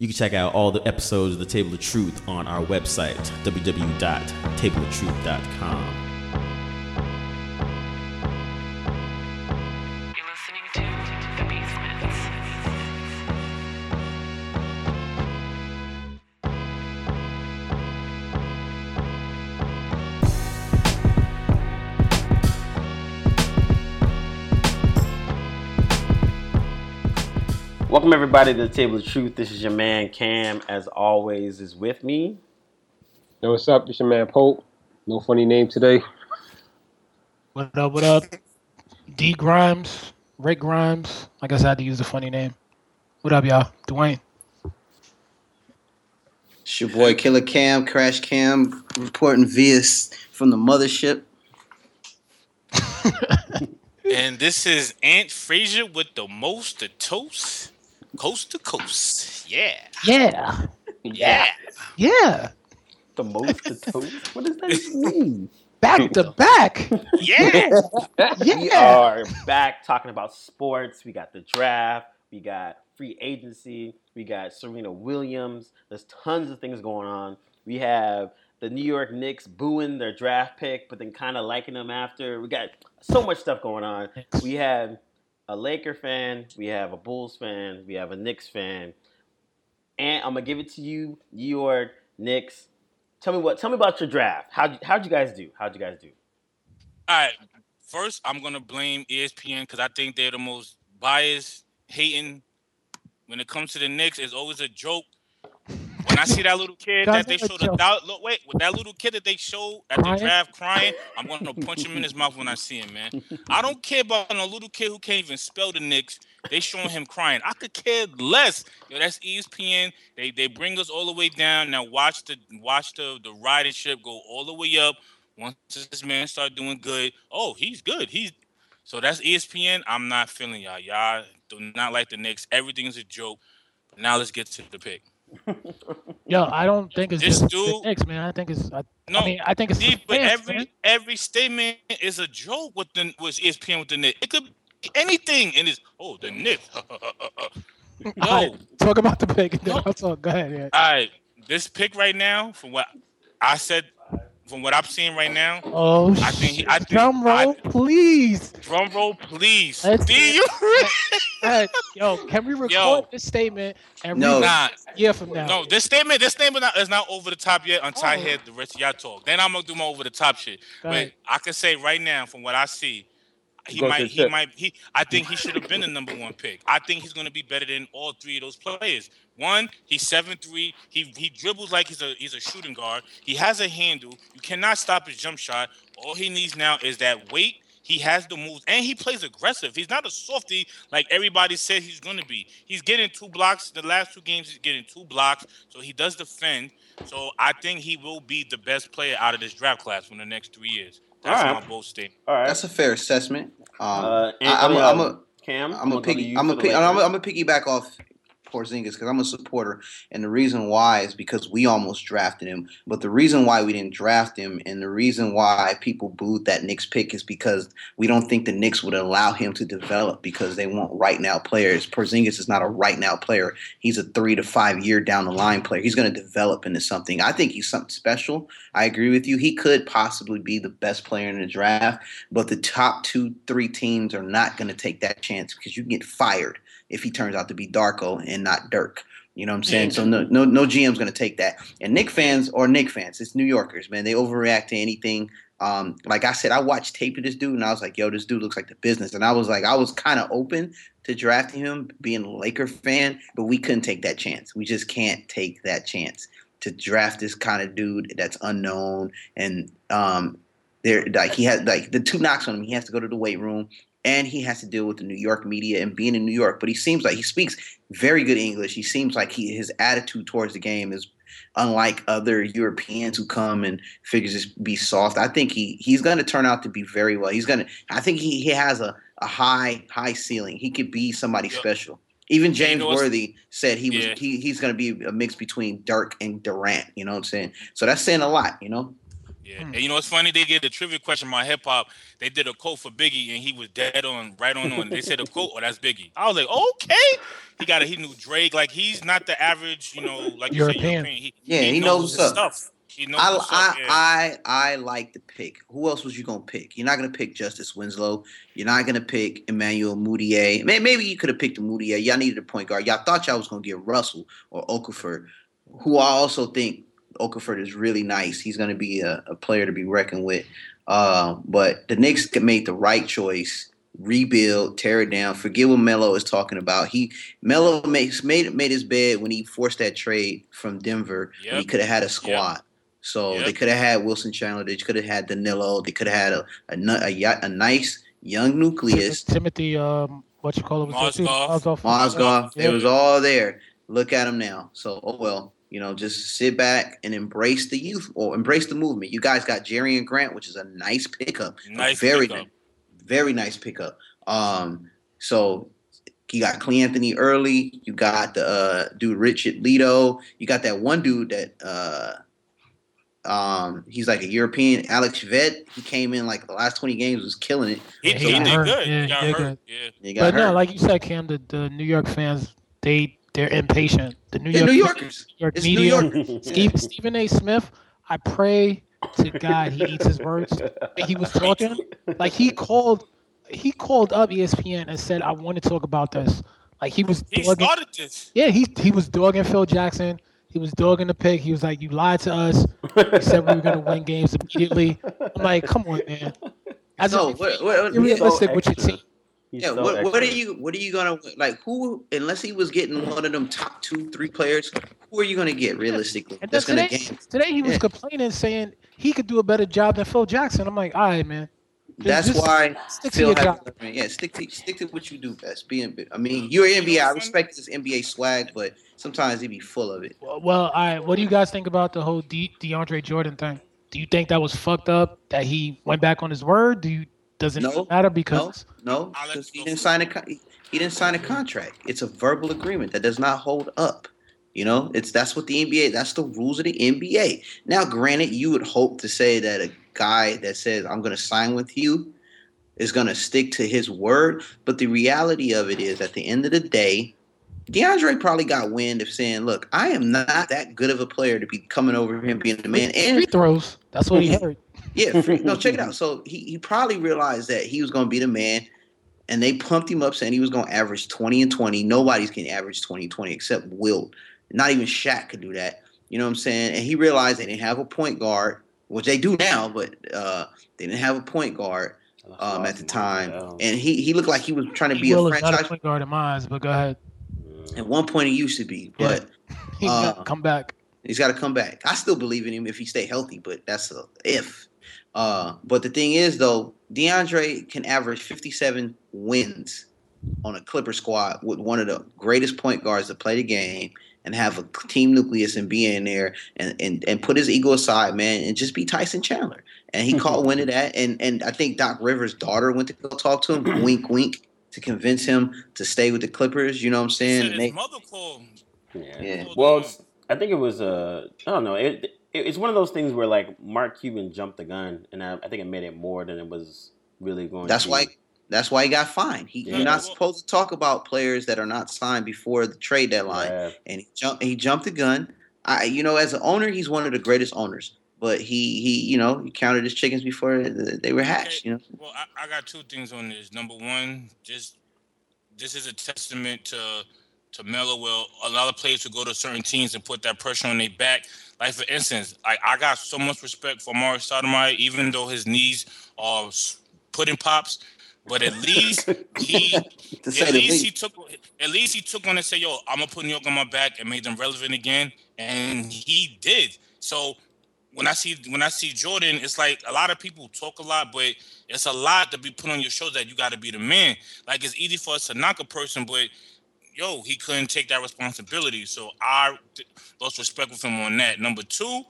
You can check out all the episodes of The Table of Truth on our website, www.tableoftruth.com. everybody to the Table of Truth. This is your man Cam, as always, is with me. Yo, what's up? It's your man Pope. No funny name today. What up? What up? D Grimes, Rick Grimes. I guess I had to use a funny name. What up, y'all? Dwayne. It's your boy Killer Cam, Crash Cam, reporting via from the mothership. And this is Aunt Frazier with the most to toast, coast to coast. Yeah, Yeah. yeah. Yeah. The most to toast? What does that mean? Back to back. Yeah. yeah. We Yeah. are back talking about sports. We got the draft. We got free agency. We got Serena Williams. There's tons of things going on. We have the New York Knicks booing their draft pick, but then kind of liking them after. We got so much stuff going on. We have a Laker fan. We have a Bulls fan. We have a Knicks fan. And I'm gonna give it to you, York Knicks. Tell me what. Tell me about your draft. How how'd you guys do? How'd you guys do? All right. First, I'm gonna blame ESPN because I think they're the most biased, hating. When it comes to the Knicks, it's always a joke. When I see that little kid that they a showed, the, joke. look, wait, with that little kid that they showed at the draft crying, I'm gonna punch him in his mouth when I see him, man. I don't care about a little kid who can't even spell the Knicks. They showing him crying. I could care less. Yo, that's ESPN. They they bring us all the way down. Now watch the watch the the ridership go all the way up. Once this man start doing good, oh, he's good. He's so that's ESPN. I'm not feeling y'all. Y'all do not like the Knicks. Everything's a joke. Now let's get to the pick. Yo, I don't think it's This just dude- the Knicks, man. I think it's. I, No, I mean, I think it's. The but fans, every man. every statement is a joke with the with ESPN with the Knicks. It could be anything, and it's oh the Knicks. Yo, All right, talk about the pick. No. Go ahead. Yeah. all right, this pick right now, from what I said, from what I'm seeing right now, Oh, I think he- I think- drum roll, please. drum roll, please. Let's Do do you? Hey, yo, can we record Yo. this statement and No. read Nah, year from now? no. This statement, this statement not- is not over the top yet until I Oh. hear the rest of y'all talk. Then I'm gonna do my over the top shit. Go But ahead. I can say right now, from what I see, he might, he tip. might, he. I think he should have been the number one pick. I think he's going to be better than all three of those players. One, he's seven three. He he dribbles like he's a he's a shooting guard. He has a handle. You cannot stop his jump shot. All he needs now is that weight. He has the moves, and he plays aggressive. He's not a softy like everybody said he's going to be. He's getting two blocks. The last two games, he's getting two blocks. So he does defend. So I think he will be the best player out of this draft class for the next three years. That's All right. my bold statement. All right. That's a fair assessment. Um, Uh, and, I, am uh, a, I'm a, Cam. I'm a gonna piggy. I'm a pig, I'm a, I'm a piggyback off Porzingis because I'm a supporter, and the reason why is because we almost drafted him. But the reason why we didn't draft him, and the reason why people booed that Knicks pick is because we don't think the Knicks would allow him to develop because they want right now players. Porzingis is not a right now player. He's a three to five year down the line player. He's going to develop into something. I think he's something special. I agree with you. He could possibly be the best player in the draft, but the top two, three teams are not going to take that chance because you get fired if he turns out to be Darko and not Dirk. You know what I'm saying? So no, no, no GM's going to take that. And Nick fans or Nick fans, it's New Yorkers, man. They overreact to anything. Um, like I said, I watched tape of this dude and I was like, yo, this dude looks like the business. And I was like, I was kind of open to drafting him, being a Laker fan, but we couldn't take that chance. We just can't take that chance to draft this kind of dude that's unknown and um, there like he had like the two knocks on him. He has to go to the weight room and he has to deal with the New York media and being in New York. But he seems like he speaks very good English. He seems like he his attitude towards the game is unlike other Europeans who come and figures just be soft. I think he he's going to turn out to be very well. He's going to. I think he he has a a high high ceiling. He could be somebody Yeah. special. Even you James know Worthy said he was Yeah. he, he's going to be a mix between Dirk and Durant. You know what I'm saying? So that's saying a lot. You know. Yeah, Hmm. and you know what's funny? They did a trivia question about hip hop. They did a quote for Biggie, and he was dead on, right on. on. They said a quote, oh, that's Biggie. I was like, okay. He got a he knew Drake. Like he's not the average, you know, like you European. said, European. He, Yeah, he knows his what's up. stuff. He knows I, what's up. I, yeah. I I like the pick. Who else was you gonna pick? You're not gonna pick Justice Winslow. You're not gonna pick Emmanuel Mudiay. May- Maybe you could have picked Mudiay. Y'all needed a point guard. Y'all thought y'all was gonna get Russell or Okafor, who I also think Okafor is really nice. He's gonna be a, a player to be reckoned with. Um, but the Knicks made the right choice. Rebuild, tear it down. Forget what Melo is talking about. He Melo makes made made his bed when he forced that trade from Denver. when he could have had a squad. So Yep. they could have had Wilson Chandler. They could have had Danilo. They could have had a a, a, a nice young nucleus. Timothy, um, what you call it? was? Mozgov. Mozgov. It was all there. Look at him now. So oh well. You know, just sit back and embrace the youth or embrace the movement. You guys got Jerian Grant, which is a nice pickup. Nice very pickup. very nice pickup. Um, so you got Cleanthony Early. You got the uh, dude Richard Leto. You got that one dude that uh, um, he's like a European, Alexey Shved. He came in like the last twenty games was killing it. He, Yeah, he he did hurt. good. Yeah, he got he hurt. good. Yeah. He got But no, like you said, Cam, the, the New York fans, they they're impatient. The New They're York New Yorkers. New York It's New media, York. Steve, Stephen A. Smith. I pray to God he eats his words. He was talking like he called he called up ESPN and said, "I want to talk about this." Like he was He dogging, started this. yeah, he he was dogging Phil Jackson. He was dogging the pick. He was like, "You lied to us. You said we were gonna win games immediately." I'm like, "Come on, man." As No, a, what, what, you're He's so with your team. He's yeah, so what, what are you what are you gonna like who unless he was getting one of them top two, three players, who are you gonna get realistically? And then That's gonna today, game. today he was Yeah. complaining, saying he could do a better job than Phil Jackson. I'm like, all right, man. That's Just why stick to Phil your has job. to. Yeah, stick to stick to what you do best. Being, I mean, you're NBA. I respect this NBA swag, but sometimes he be full of it. Well, well, all right. What do you guys think about the whole De- DeAndre Jordan thing? Do you think that was fucked up that he went back on his word? Do you does it No, matter because No, I'll because you he didn't sign a con- he didn't sign a contract. It's a verbal agreement that does not hold up. You know, it's that's what the NBA. That's the rules of the NBA. Now, granted, you would hope to say that a guy that says I'm going to sign with you is going to stick to his word, but the reality of it is, at the end of the day, DeAndre probably got wind of saying, "Look, I am not that good of a player to be coming over here and being the man." And free throws. That's what he heard. Yeah, free, no, check it out. So he, he probably realized that he was going to be the man, and they pumped him up saying he was going to average 20 and 20. Nobody's can average 20 and 20 except Wilt. Not even Shaq could do that. You know what I'm saying? And he realized they didn't have a point guard, which they do now, but uh, they didn't have a point guard um, at the time. And he, he looked like he was trying to be Will a is not a franchise. point guard in my eyes, but go ahead. At one point, he used to be, but He's Uh, gonna come back. He's got to come back. I still believe in him if he stay healthy, but that's a if. Uh, but the thing is, though, DeAndre can average 57 wins on a Clipper squad with one of the greatest point guards to play the game and have a team nucleus and be in there and, and, and put his ego aside, man, and just be Tyson Chandler. And he caught wind of that. And and I think Doc Rivers' daughter went to go talk to him, wink, wink, to convince him to stay with the Clippers. You know what I'm saying? said his they- mother called. Yeah. Yeah. Well, I think it was uh, I don't know. It, it it's one of those things where like Mark Cuban jumped the gun, and I, I think it made it more than it was really going. That's to why. be. That's why he got fined. He, Yeah. You're not supposed to talk about players that are not signed before the trade deadline. Yeah. And he jumped. He jumped the gun. I, you know, as an owner, he's one of the greatest owners. But he, he, you know, he counted his chickens before they were hatched. You know. Well, I, I got two things on this. Number one, just this is a testament to to Melo. Well, a lot of players will go to certain teams and put that pressure on their back. Like for instance, I, I got so much respect for Mario Stoudemire, even though his knees are pudding pops. But at least he, at the least he took, at least he took on and say, "Yo, I'm gonna put New York on my back and make them relevant again," and he did. So when I see when I see Jordan, it's like a lot of people talk a lot, but it's a lot to be put on your shoulders that you got to be the man. Like it's easy for us to knock a person, but yo, he couldn't take that responsibility. So I lost respect with him on that. Number two,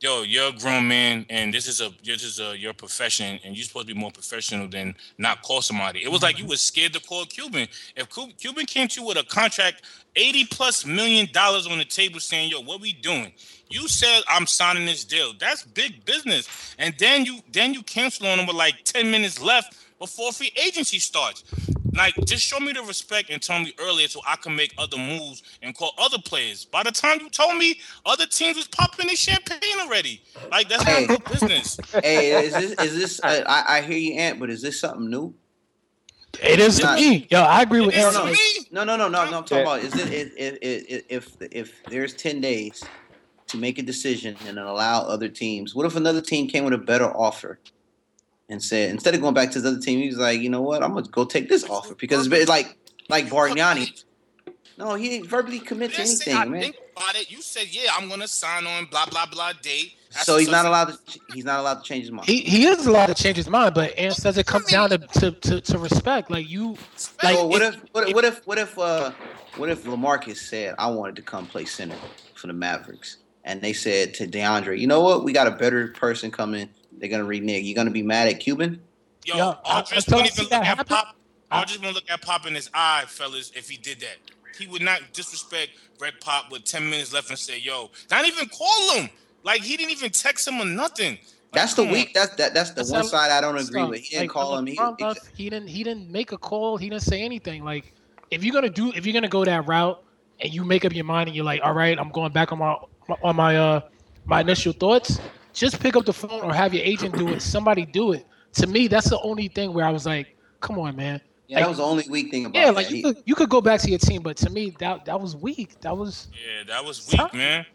yo, you're a grown man, and this is a this is a your profession, and you're supposed to be more professional than not call somebody. It was like you mm-hmm. was scared to call Cuban. If Cuban came to you with a contract, eighty plus million dollars on the table, saying, "Yo, what we doing?" You said I'm signing this deal. That's big business. And then you then you cancel on him with like 10 minutes left before free agency starts. Like, just show me the respect and tell me earlier so I can make other moves and call other players. By the time you told me, other teams was popping their champagne already. Like, that's Hey. not good business. hey, is this is this? Uh, I, I hear you, Ant, but is this something new? It is Not- me. Yo, I agree with It is Aaron. to me. No, no, no, no, no. I'm talking Yeah. about is it if if if if, if there's ten days to make a decision and then allow other teams. What if another team came with a better offer and said instead of going back to his other team, he was like, you know what, I'm gonna go take this offer because it's been like like Bargnani. No, he didn't verbally commit to Didn't I anything, man. think about it. You said, yeah, I'm gonna sign on blah blah blah date. That's So he's not allowed to. He's not allowed to change his mind. He he is allowed to change his mind, but Aaron says it comes down to, to, to, to respect. Like you like so what if- if, what if what if what if uh what if LaMarcus said I wanted to come play center for the Mavericks and they said to DeAndre, you know what, we got a better person coming. They're gonna renege. You're gonna be mad at Cuban? Yo, Yo, I- Aldridge until I wouldn't see even look at happen, Pop. I- Aldridge won't look at Pop in his eye, fellas, if he did that. He would not disrespect Red Pop with 10 minutes left and say, yo, not even call him. Like, he didn't even text him or nothing. Like, That's the come weak. That's that. That's the That's one side I don't agree stuff. with. He didn't Like, call him. He, LeBron he- he didn't he didn't make a call. He didn't say anything. Like if you're gonna do if you're gonna go that route and you make up your mind and you're like, all right, I'm going back on my on my uh my initial thoughts. Just pick up the phone or have your agent do it. Somebody do it. To me, that's the only thing where I was like, come on, man. yeah, that was the only weak thing about Yeah, that. like you could you could go back to your team, but to me that that was weak. That was Yeah, that was weak, man.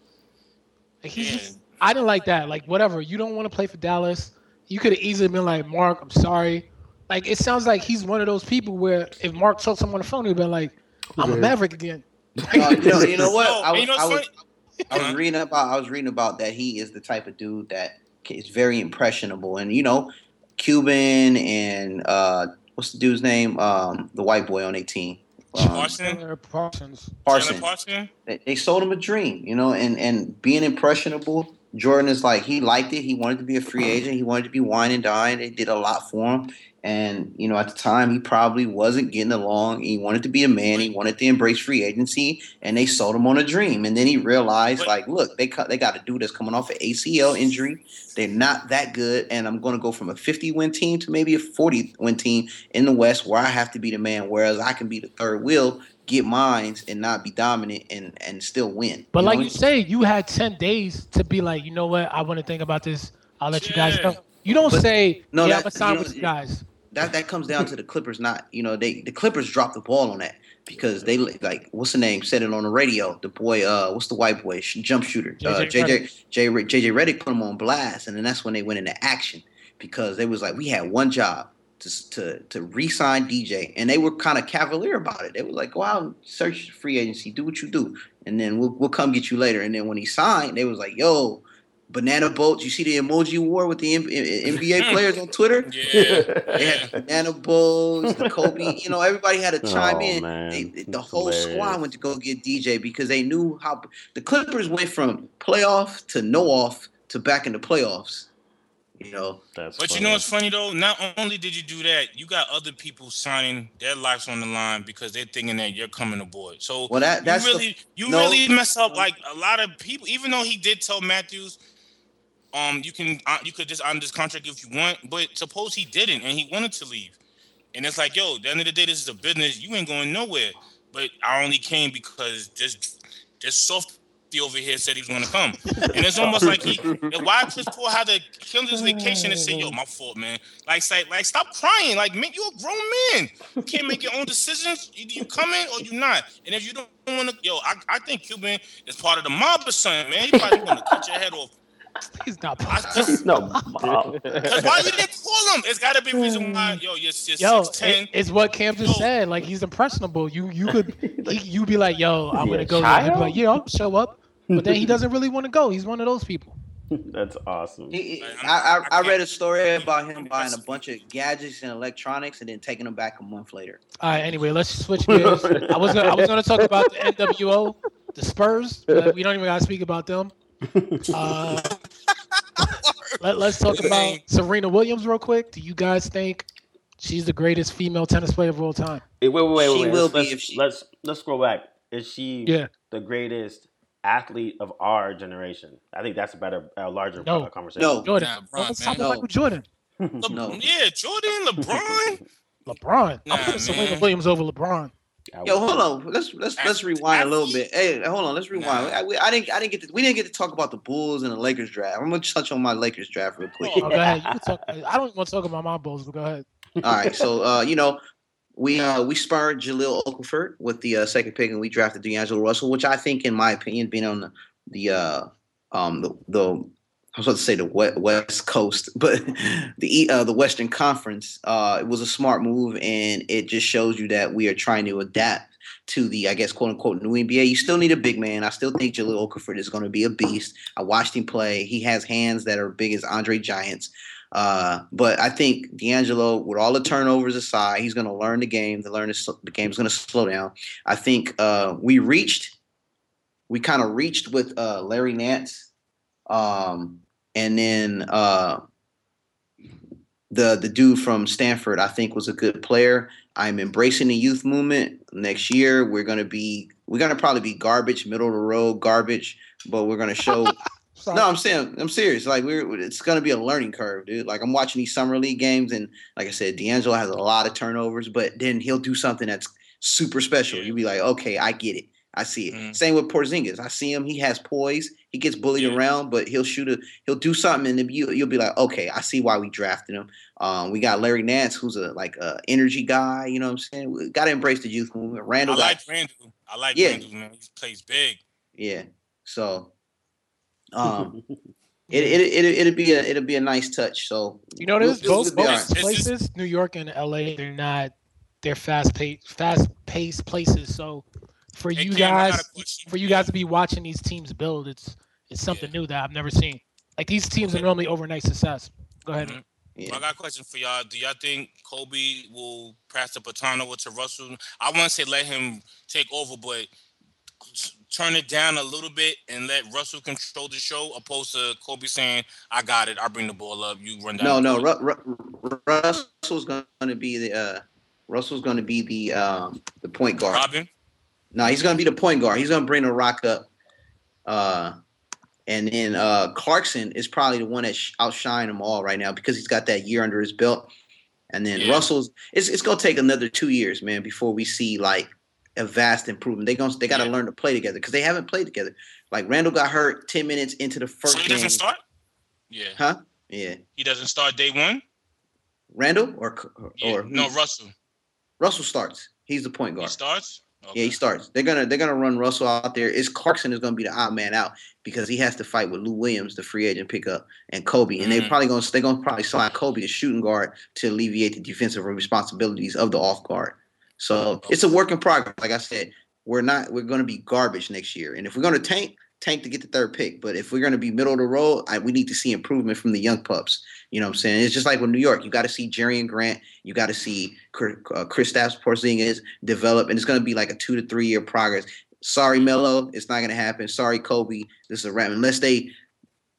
like he Yeah. just I didn't like that. Like whatever, you don't want to play for Dallas. You could have easily been like, Mark, I'm sorry. Like it sounds like he's one of those people where if Mark talks to him on the phone, he'd be like, I'm a Maverick again. No, you know, you know what? No, I was, you know I was, what's I was Uh-huh. reading about. I was reading about that he is the type of dude that is very impressionable, and you know, Cuban and uh, what's the dude's name? Um, the white boy on eighteen. Um, Parsons? Chandler Parsons. Parsons. Parsons? they, they sold him a dream, you know, and and being impressionable. Jordan is like he liked it. He wanted to be a free agent. He wanted to be wine and dine. They did a lot for him, and you know at the time he probably wasn't getting along. He wanted to be a man. He wanted to embrace free agency, and they sold him on a dream. And then he realized, like, look, they cut, they got a dude that's coming off an ACL injury. They're not that good, and I'm going to go from a 50 win team to maybe a 40 win team in the West, where I have to be the man, whereas I can be the third wheel, get mines, and not be dominant and and still win. But You like know? you say, you had ten days to be like, you know what, I want to think about this. I'll let you guys know. You don't But- say, no, yeah, that- I'm sign you know, with you guys. that that comes down to the Clippers not you know they the Clippers dropped the ball on that because they like what's the name said it on the radio the boy uh what's the white boy sh- jump shooter uh, JJ JJ J, JJ Redick put him on blast and then that's when they went into action because they was like we had one job to to to re-sign DJ and they were kind of cavalier about it they were like go out and search free agency do what you do and then we'll we'll come get you later and then when he signed they was like yo banana boats you see the emoji war with the M- NBA players on Twitter Yeah. they had banana bowls, the Kobe. You know, everybody had to chime Oh, in. man. They, the That's whole hilarious. squad went to go get DJ because they knew how the Clippers went from playoff to no off to back in the playoffs. You know, That's But you know what's funny though? Not only did you do that, you got other people signing their lives on the line because they're thinking that you're coming aboard. So well that that's you the- really, you no. really mess up like a lot of people. Even though he did tell Matthews, um, you can uh, you could just honor this contract if you want, but suppose he didn't and he wanted to leave, and it's like, yo, at the end of the day, this is a business. You ain't going nowhere. But I only came because this this softy over here said he was going to come, and it's almost like he. Why Chris Paul had to kill his vacation and say, "Yo, my fault, man." Like, say, like, stop crying. Like, man, you're a grown man. You can't make your own decisions. Either you coming or you not. And if you don't want to, yo, I, I think Cuban is part of the mob or something, man. He probably want to cut your head off. He's not. I just, no, Bob. Cause why you didn't call him? It's got to be a reason why. Yo, you're, you're Yo, six ten. it, it's what Cam just Yo. said. Like he's impressionable. You you could he, you be like, yo, I'm gonna go. there. He'd like, yeah, I'll show up. But then he doesn't really want to go. He's one of those people. That's awesome. He- he- I, I'm- I, I I read a story about him buying a bunch of gadgets and electronics and then taking them back a month later. All right. Anyway, let's switch gears. I was gonna, I was going to talk about the NWO, the Spurs, but we don't even got to speak about them. Uh, Let, let's talk about Serena Williams real quick. Do you guys think she's the greatest female tennis player of all time? Wait, wait, wait, wait. She wait. will let's, be let's, if she- let's let's scroll back. Is she Yeah. the greatest athlete of our generation? I think that's a better, a larger No. uh, conversation. No. Jordan. Nah, bro, let's man. talk about No. Michael Jordan. Le- No. Yeah, Jordan, LeBron. LeBron. Nah, I'm putting Serena. Williams over LeBron. I Yo, hold on. Let's let's let's rewind a little bit. Hey, hold on. Let's rewind. Nah. I, we- I didn't I didn't get to, we didn't get to talk about the Bulls and the Lakers draft. I'm gonna touch on my Lakers draft real quick. Oh, go ahead. You can talk. I don't want to talk about my Bulls, but go ahead. All right, so uh, you know, we uh we spurred Jahlil Okafor with the uh, second pick, and we drafted D'Angelo Russell, which I think, in my opinion, being on the the uh um the the I was about to say the west, coast, but the uh, the Western Conference, uh, it was a smart move, and it just shows you that we are trying to adapt to the, I guess, quote unquote, new NBA. You still need a big man. I still think Jahlil Okafor is going to be a beast. I watched him play. He has hands that are big as Andre Giants. Uh, but I think D'Angelo, with all the turnovers aside, he's going to learn the game. The learn the, the game's going to slow down. I think uh, we reached, we kind of reached with uh, Larry Nance, um, and then uh, the the dude from Stanford. I think was a good player. I'm embracing the youth movement. Next year, we're going to be we're going to probably be garbage, middle of the road garbage, but we're going to show. Sorry. No, I'm saying I'm serious. Like we're it's gonna be a learning curve, dude. Like I'm watching these summer league games, and like I said, D'Angelo has a lot of turnovers, but then he'll do something that's super special. Yeah. You'll be like, okay, I get it. I see it. Mhm. Same with Porzingis. I see him. He has poise. He gets bullied Yeah. around, but he'll shoot a. He'll do something, and then you, you'll be like, okay, I see why we drafted him. Um, we got Larry Nance, who's a like a energy guy. You know what I'm saying? We got to embrace the youth movement. I Randall, got, like Randall. I like Yeah. Randall, man. He plays big. yeah. So, um, it it it it'll be a it'll be a nice touch. So You know, we'll- both we'll both right. Places, New York and LA. They're not. They're fast paced, fast paced places. So for you Cam, guys, for you guys to be watching these teams build, it's it's something new that I've never seen. Like these teams are normally overnight success. Go ahead. Mhm. Yeah. I got a question for y'all. Do y'all think Kobe will pass the baton over to Russell? I want to say let him take over, but s- turn it down a little bit and let Russell control the show, opposed to Kobe saying, "I got it. I'll bring the ball up. You run down." No, no. Ru- Ru- Russell's going to be the uh, Russell's going to be the um, the point guard. Robin. No, he's going to be the point guard. He's going to bring the rock up. Uh, and then uh, Clarkson is probably the one that sh- outshine them all right now because he's got that year under his belt. And then Yeah. Russell's it's it's going to take another two years, man, before we see like a vast improvement. They going they got to Yeah. learn to play together because they haven't played together. Like Randall got hurt ten minutes into the first So he doesn't start. Yeah, Huh? Yeah, he doesn't start day one. Randall or or, Yeah. or no, Russell. Russell starts. He's the point He guard. starts. Yeah, he starts. They're gonna they're gonna run Russell out there. Is Clarkson is gonna be the odd man out because he has to fight with Lou Williams, the free agent pickup, and Kobe. And they're Mhm. probably gonna they're gonna probably sign Kobe as shooting guard to alleviate the defensive responsibilities of the off guard. So it's a work in progress. Like I said, we're not we're gonna be garbage next year. And if we're gonna tank, tank to get the third pick. But if we're gonna be middle of the road, I, we need to see improvement from the young pups. You know what I'm saying? It's just like with New York. You got to see Jerian Grant. You got to see Chris- uh, Kristaps Porzingis develop, and it's going to be like a two to three year progress. Sorry, Melo, it's not going to happen. Sorry, Kobe, this is a wrap. Unless they,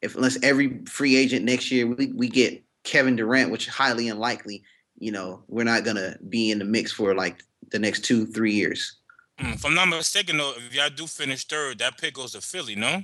if unless every free agent next year we, we get Kevin Durant, which is highly unlikely, you know, we're not to be in the mix for like the next two three years. Mm, If I'm not mistaken, though, if y'all do finish third, that pick goes to Philly. No.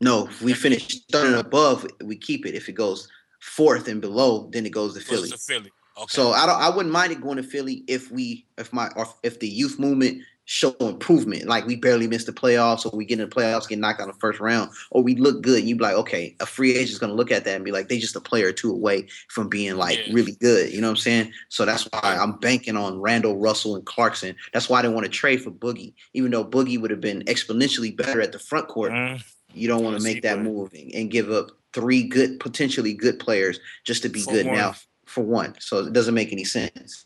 No, if we finish third and above, we keep it. If it goes fourth and below, then it goes to Philly. Goes to Philly. Okay. So I don't. I wouldn't mind it going to Philly if we, if my, or if the youth movement show improvement. Like we barely missed the playoffs, or we get in the playoffs, get knocked out in the first round, or we look good. And you be like, okay, a free agent's going to look at that and be like, they just a player or two away from being like Yeah. really good. You know what I'm saying? So that's why I'm banking on Randall, Russell, and Clarkson. That's why I didn't want to trade for Boogie, even though Boogie would have been exponentially better at the front court. Mm, You don't want to make that move and, and give up three good, potentially good players just to be For good one. now for one. So it doesn't make any sense.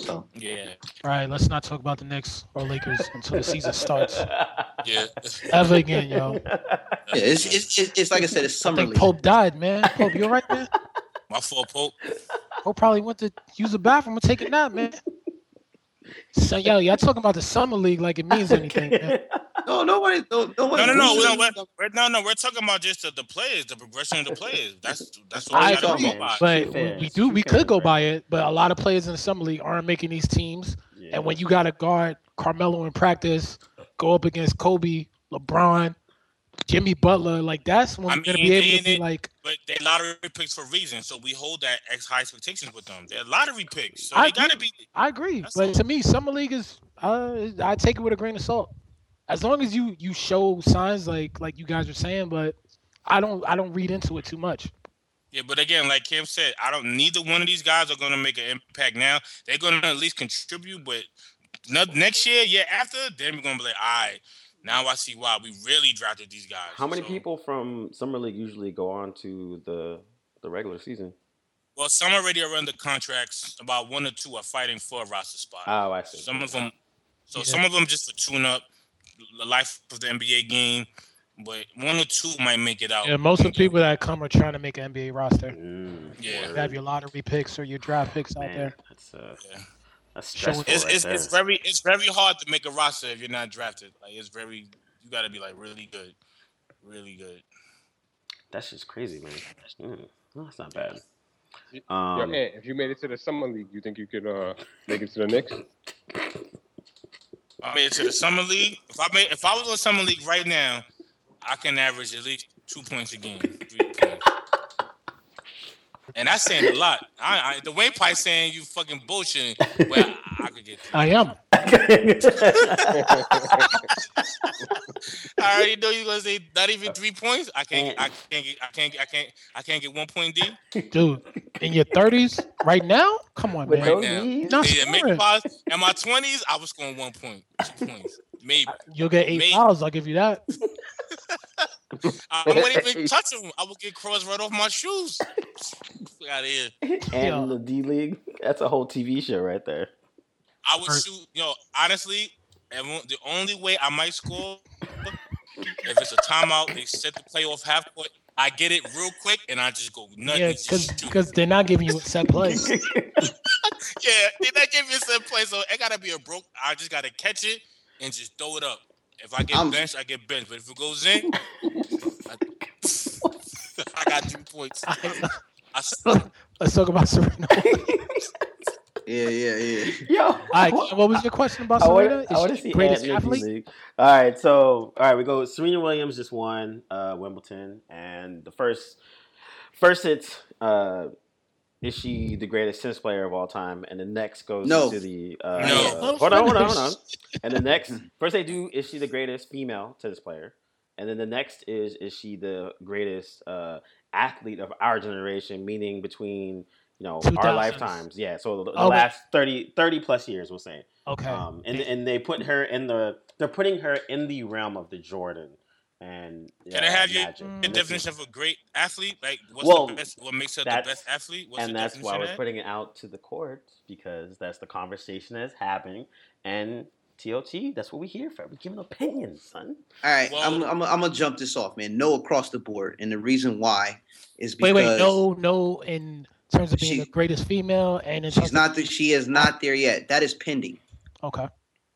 So yeah. All right, let's not talk about the Knicks or Lakers until the season starts Yeah. ever again, yo. yeah, it's it's, it's, it's like I said, it's I summer think league. Pope died, man. Pope, you all right, man? My fault, Pope. Pope probably went to use the bathroom and take a nap, man. So, yo, y'all talking about the summer league like it means anything. man. No, nobody. No, nobody No, no, no, boosted no, we're, we're, no, no. We're talking about just the, the players, the progression of the players. That's that's what I we gotta agree, go by. but True we, we do we could go by it. But a lot of players in the summer league aren't making these teams. Yeah. And when you got to guard Carmelo in practice, go up against Kobe, LeBron, Jimmy Butler, like that's when I we're gonna be able to be it- like, But they're lottery picks for a reason, so we hold that ex high expectations with them. They're lottery picks, so I they gotta be. I agree. But to me, summer league is uh, I take it with a grain of salt. As long as you you show signs like like you guys are saying, but I don't I don't read into it too much. Yeah, but again, like Kim said, I don't. Neither one of these guys are gonna make an impact now. They're gonna at least contribute, but next year, yeah, after, then we're gonna be like, all right, now I see why we really drafted these guys. How many So- people from summer league usually go on to the the regular season? Well, some already are under contracts. About one or two are fighting for a roster spot. Oh, I see. Some of them, so Yeah. some of them just for tune up, the life of the NBA game. But one or two might make it out. Yeah, most of the people that come are trying to make an NBA roster. Mm, Yeah. You have your lottery picks or your draft picks out there. that's uh, Yeah. That's stressful. It's, it's, it's very it's very hard to make a roster if you're not drafted. Like it's very you got to be like really good, really good. That's just crazy, man. Mm, well, that's not bad. Yo, Um, Ant, if you made it to the summer league, you think you could uh make it to the Knicks? I made it to the summer league. If I made if I was on summer league right now, I can average at least two points a game, three points. And that's saying a lot. I, I the Wayne Pipe saying you fucking bullshitting. Well, I, I could get. I am. I already know you're gonna say not even three points. I can't. Uh, I can't get. I can't. I can't. I can't get one point D. Dude, in your 30s right now? Come on, With man. Right now. knees? Not Yeah, maybe scoring. if I was- in my twenties, I was scoring one point, two points, maybe. You'll get eight Maybe. fouls. I'll give you that. I wouldn't even touch them. I would get cross right off my shoes. Get out of here. and Yeah. the D League, that's a whole TV show right there. I would Or- shoot. Yo, honestly, everyone, the only way I might score if it's a timeout, they set the playoff half court. I get it real quick, and I just go nuts. Yeah, because because they're not giving you a set play. yeah, they're not give me a set play, so it gotta be a broke. I just gotta catch it and just throw it up. If I get I'm- benched, I get benched. But if it goes in, I, I got three points. I, s- Let's talk about Serena. Yeah, yeah, yeah. Yo, All right, what was your question about Serena? I want to see greatest Ant in the D athlete? League. All right, so all right, we go. Serena Williams just won uh, Wimbledon, and the first first it's uh, is she the greatest tennis player of all time, and the next goes No. to the uh, No. uh, hold on, hold on, hold on. And the next first they do is she the greatest female tennis player, and then the next is is she the greatest uh, athlete of our generation, meaning between you know our 2000s. lifetimes. Yeah, so the, the Oh, but- last 30, 30 plus years, we'll say. Okay. Um, and and they put her in the they're putting her in the realm of the Jordan and Can I have your- Magic. your Your definition is- of a great athlete, like what's Well, the best? What makes her the best athlete? What's and your that's why we're putting it out to the court because that's the conversation that's happening. And TOT, that's what we here for. We're giving opinions, son. All right, Well- I'm, I'm, I'm gonna jump this off, man. No across the board, and the reason why is because wait, no, no. In terms of being She- the greatest female, and in she's not. The, she is not there yet. That is pending. Okay.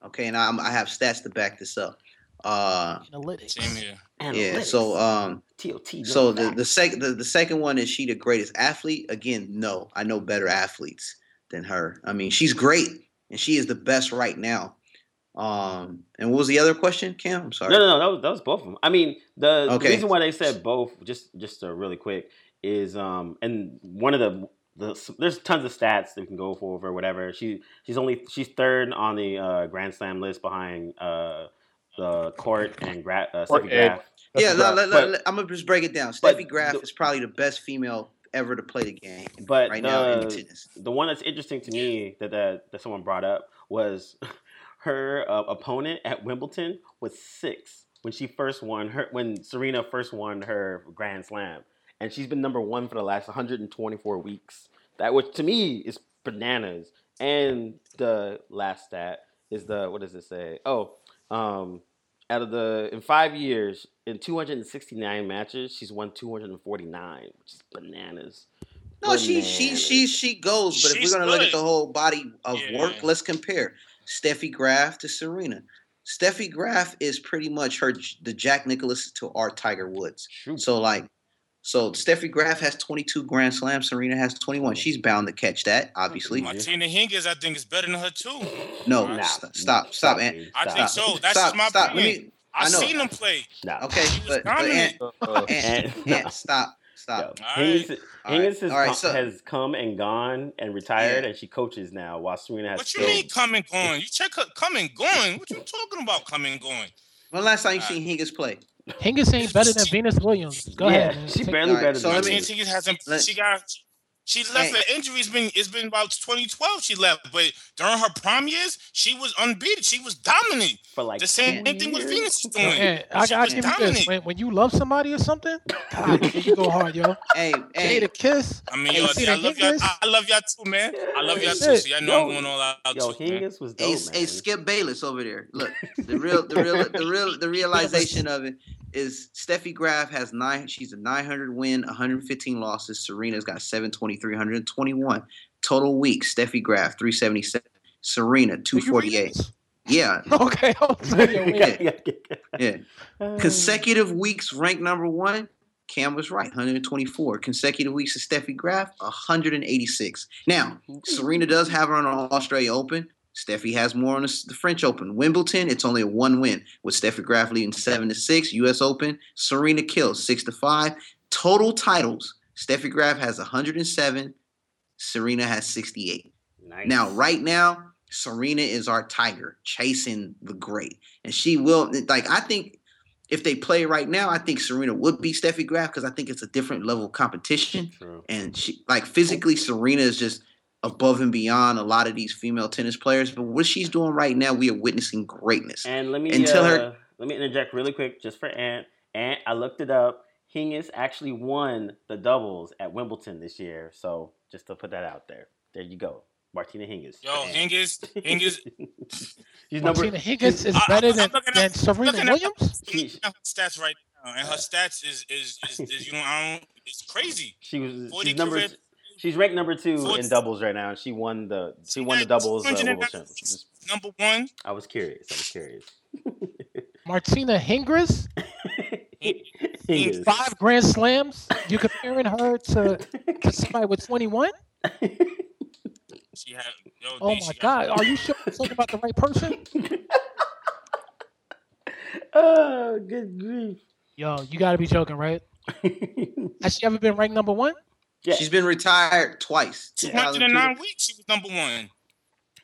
Okay, and I'm, I have stats to back this up. Uh, Analytics. Same here. yeah. So um, TOT. so no the the facts. second the, the second one is she the greatest athlete? Again, no. I know better athletes than her. I mean, she's great, and she is the best right now. Um, and what was the other question, Cam? I'm sorry. No, no, no. That was, that was both of them. I mean, the, the reason why they said both, just just uh, really quick, is um, and one of the the there's tons of stats that we can go for or whatever. She she's only she's third on the uh, Grand Slam list behind uh, the court and Gra- uh, Court Steffi Graf. Yeah, Steffi let, Graf. let, But- let, I'm gonna just break it down. Steffi Graf the- is probably the best female ever to play the game But right now in the the- tennis. the one that's interesting to me that that, that someone brought up was her uh, opponent at Wimbledon was six when she first won her when Serena first won her Grand Slam, and she's been number one for the last 124 weeks. That which to me is bananas. And the last stat is the what does it say? Oh, um, out of the in five years in 269 matches, she's won 249, which is bananas. No, she she she she goes, but if we're gonna look at the whole body of Yeah. work, let's compare. Steffi Graf to Serena. Steffi Graf is pretty much her the Jack Nicklaus to our Tiger Woods. Shoot. So like, so Steffi Graf has 22 Grand Slams. Serena has 21. She's bound to catch that, obviously. Martina Hingis, I think, is better than her too. No, Nah, st- stop, stop, Ant. dude, I stop. think so. That's stop, just my stop. Let opinion. me. I, I know. seen them play. Nah. Okay, but, but dominant. Ant, Ant, and- Ant, stop, Yo, stop. All Hingis, right. Hingis has, All right, come, so- has come and gone and retired, Yeah. and she coaches now while Serena has What you still. mean come and going? You check her come and going. What you talking about come and going? When last time you seen Hingis play? Hingis ain't better than Venus Williams. Go yeah, ahead. Man. she barely All right, better so than let me- Martina Hingis hasn't. She got. She left Hey. for injury. It's been it's been about 2012. She left, but during her prime years, she was unbeaten. She was dominant. for like The same 20 thing with years. Venus is doing. Ant, I, She I was give you this. When, when you love somebody or something, God, you go hard, yo. Hey, Hey, hey, the kiss. I mean, Hey, yo, see I the love y'all. Hingis? I love y'all too, man. I love y'all too. Shit. So y'all know I'm Yo, going all out Yo, too, man. Hingis was hey, dope, hey, man. Skip Bayless over there. Look, the real, the real, the real, the realization of it is Steffi Graf has nine. She's a 900 win, 115 losses. Serena's got 723, 121 total weeks. Steffi Graf 377. Serena 248. Yeah, Okay. I was like, yo, wait. yeah, yeah, yeah. Consecutive weeks ranked number one. Cam was right, 124. Consecutive weeks of Steffi Graf, 186. Now, Serena does have her on the Australia Open. Steffi has more on the, the French Open. Wimbledon, it's only a one win with Steffi Graf leading seven to six. U.S. Open, Serena kills six to five. Total titles, Steffi Graf has 107. Serena has 68. nice. Now, right now, Serena is our tiger chasing the great. And she will, like, I think if they play right now, I think Serena would be Steffi Graf because I think it's a different level of competition. True. And she, like, physically, Serena is just above and beyond a lot of these female tennis players. But what she's doing right now, we are witnessing greatness. And let me Until uh, her- let me interject really quick, just for Ant. Ant, I looked it up. Hingis actually won the doubles at Wimbledon this year. So just to put that out there, there you go, Martina Hingis. Yo, Ant. Hingis, Hingis. She's number. Martina Hingis is I- better I'm than, looking than Serena Williams. At her stats right now, and her stats is is, is, is you know I don't. It's crazy. She was. She's number. career- She's ranked number two Forty- in doubles right now, and she won the. She She won the doubles uh, Wimbledon championship. Number one. I was curious. I was curious. Martina Hingis, Hingis. five Grand Slams. You comparing her to, to somebody with 21? She had. Yo, Oh D, my she God. got- Are you sure you're talking about the right person? oh, good grief. Yo, you got to be joking, right? Has she ever been ranked number one? yeah. She's been retired twice. 209 weeks. She was number one.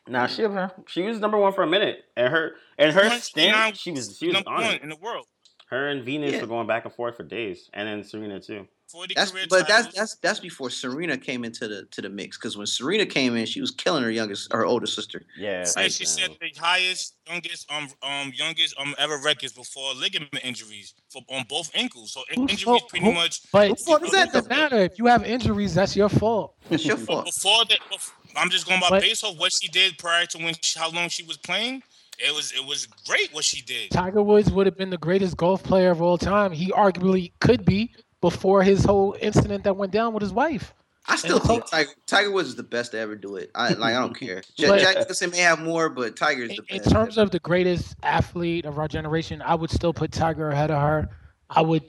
Nah, she she was number one for a minute, and her and her 209 stint, she was she was number on one it. in the world. Her and Venus Yeah. were going back and forth for days, and then Serena too. That's but that's titles. that's that's before Serena came into the to the mix. Because when Serena came in, she was killing her youngest, her older sister. Yeah, Say she man. said the highest, youngest, um, um, youngest, um, ever records before ligament injuries for on both ankles. So in- Who's injuries fault- pretty who- much. But Whose fault is it that, doesn't though? matter. If you have injuries, that's your fault. It's your But fault. before that, bef- I'm just going by But- based off what she did prior to when she, how long she was playing. It was it was great what she did. Tiger Woods would have been the greatest golf player of all time. He arguably could be before his whole incident that went down with his wife. I still think Tiger, Tiger Woods is the best to ever do it. I like. I don't care. Jack, But- Jack Nicholson may have more, but Tiger is In, the in best. In terms of the greatest athlete of our generation, I would still put Tiger ahead of her. I would,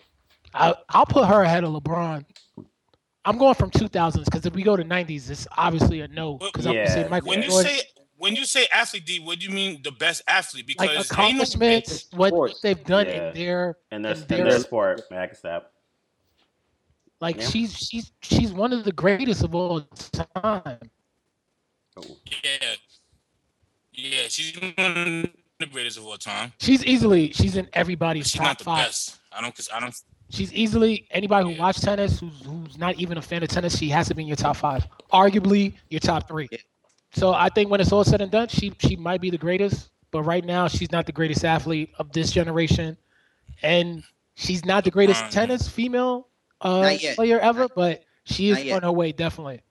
I, I'll put her ahead of LeBron. I'm going from 2000s because if we go to 90s, it's obviously a no. Because I'm gonna say Michael When you Jordan. say when you say athlete, D, what do you mean the best athlete? Because like ain't no accomplishments, what they've done Yeah. in their and their and and their- their sport, Backstep. like Yeah. she's she's she's one of the greatest of all time. Oh. Yeah, yeah, she's one of the greatest of all time. She's easily she's in everybody's She's top not the five. best. I don't. Cause I don't. She's easily anybody who Yeah. watched tennis who's who's not even a fan of tennis. She has to be in your top five, arguably your top three. Yeah. So I think when it's all said and done, she she might be the greatest, but right now she's not the greatest athlete of this generation, and she's not the greatest Uh, tennis female uh, player ever. Not- but she is on her way definitely.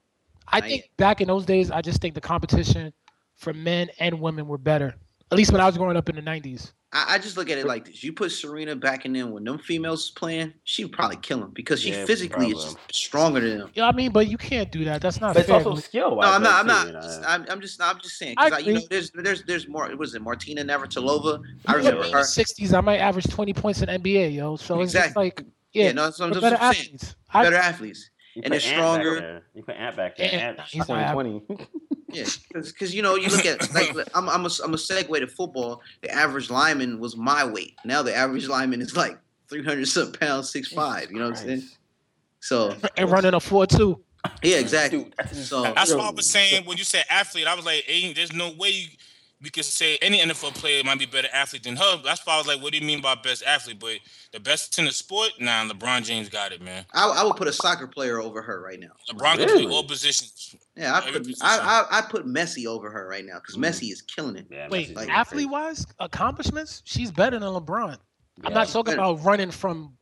I Not think yet. back in those days, I just think the competition for men and women were better. At least when I was growing up in the '90s. I, I just look at it like this: you put Serena back in there when them females is playing, she would probably kill him because she Yeah, physically is probably. stronger than them. Yeah, I mean, but you can't do that. That's not But it's also skill. No, I'm not. I'm not. I'm, I'm just. I'm just saying. I Cause I, you know, there's there's there's more. Was it Martina Navratilova? I I remember in her. the '60s, I might average 20 points in NBA, yo. So it's just like, Yeah, yeah, no, that's what we're I'm better saying. athletes. I- Better athletes. You and put they're stronger. You put Ant back there. Ant- Ant, he's not 2020. Yeah, because you know you look at like I'm I'm a, I'm a segue to football. The average lineman was my weight. Now the average lineman is like 300 some pounds, six five. You know what I'm saying? So and running a four-two. yeah, exactly. Dude, that's So That's why I was saying when you said athlete, I was like, ain't there's no way you, we could say any NFL player might be better athlete than her. That's why I was like, what do you mean by best athlete? But the best in the sport, nah, LeBron James got it, man. I, I would put a soccer player over her right now. LeBron can Really? play all positions. Yeah, I Every put position. I, I I put Messi over her right now because Mm. Messi is killing it. Yeah, Wait, like- athlete-wise, accomplishments, she's better than LeBron. I'm not talking Better. about running from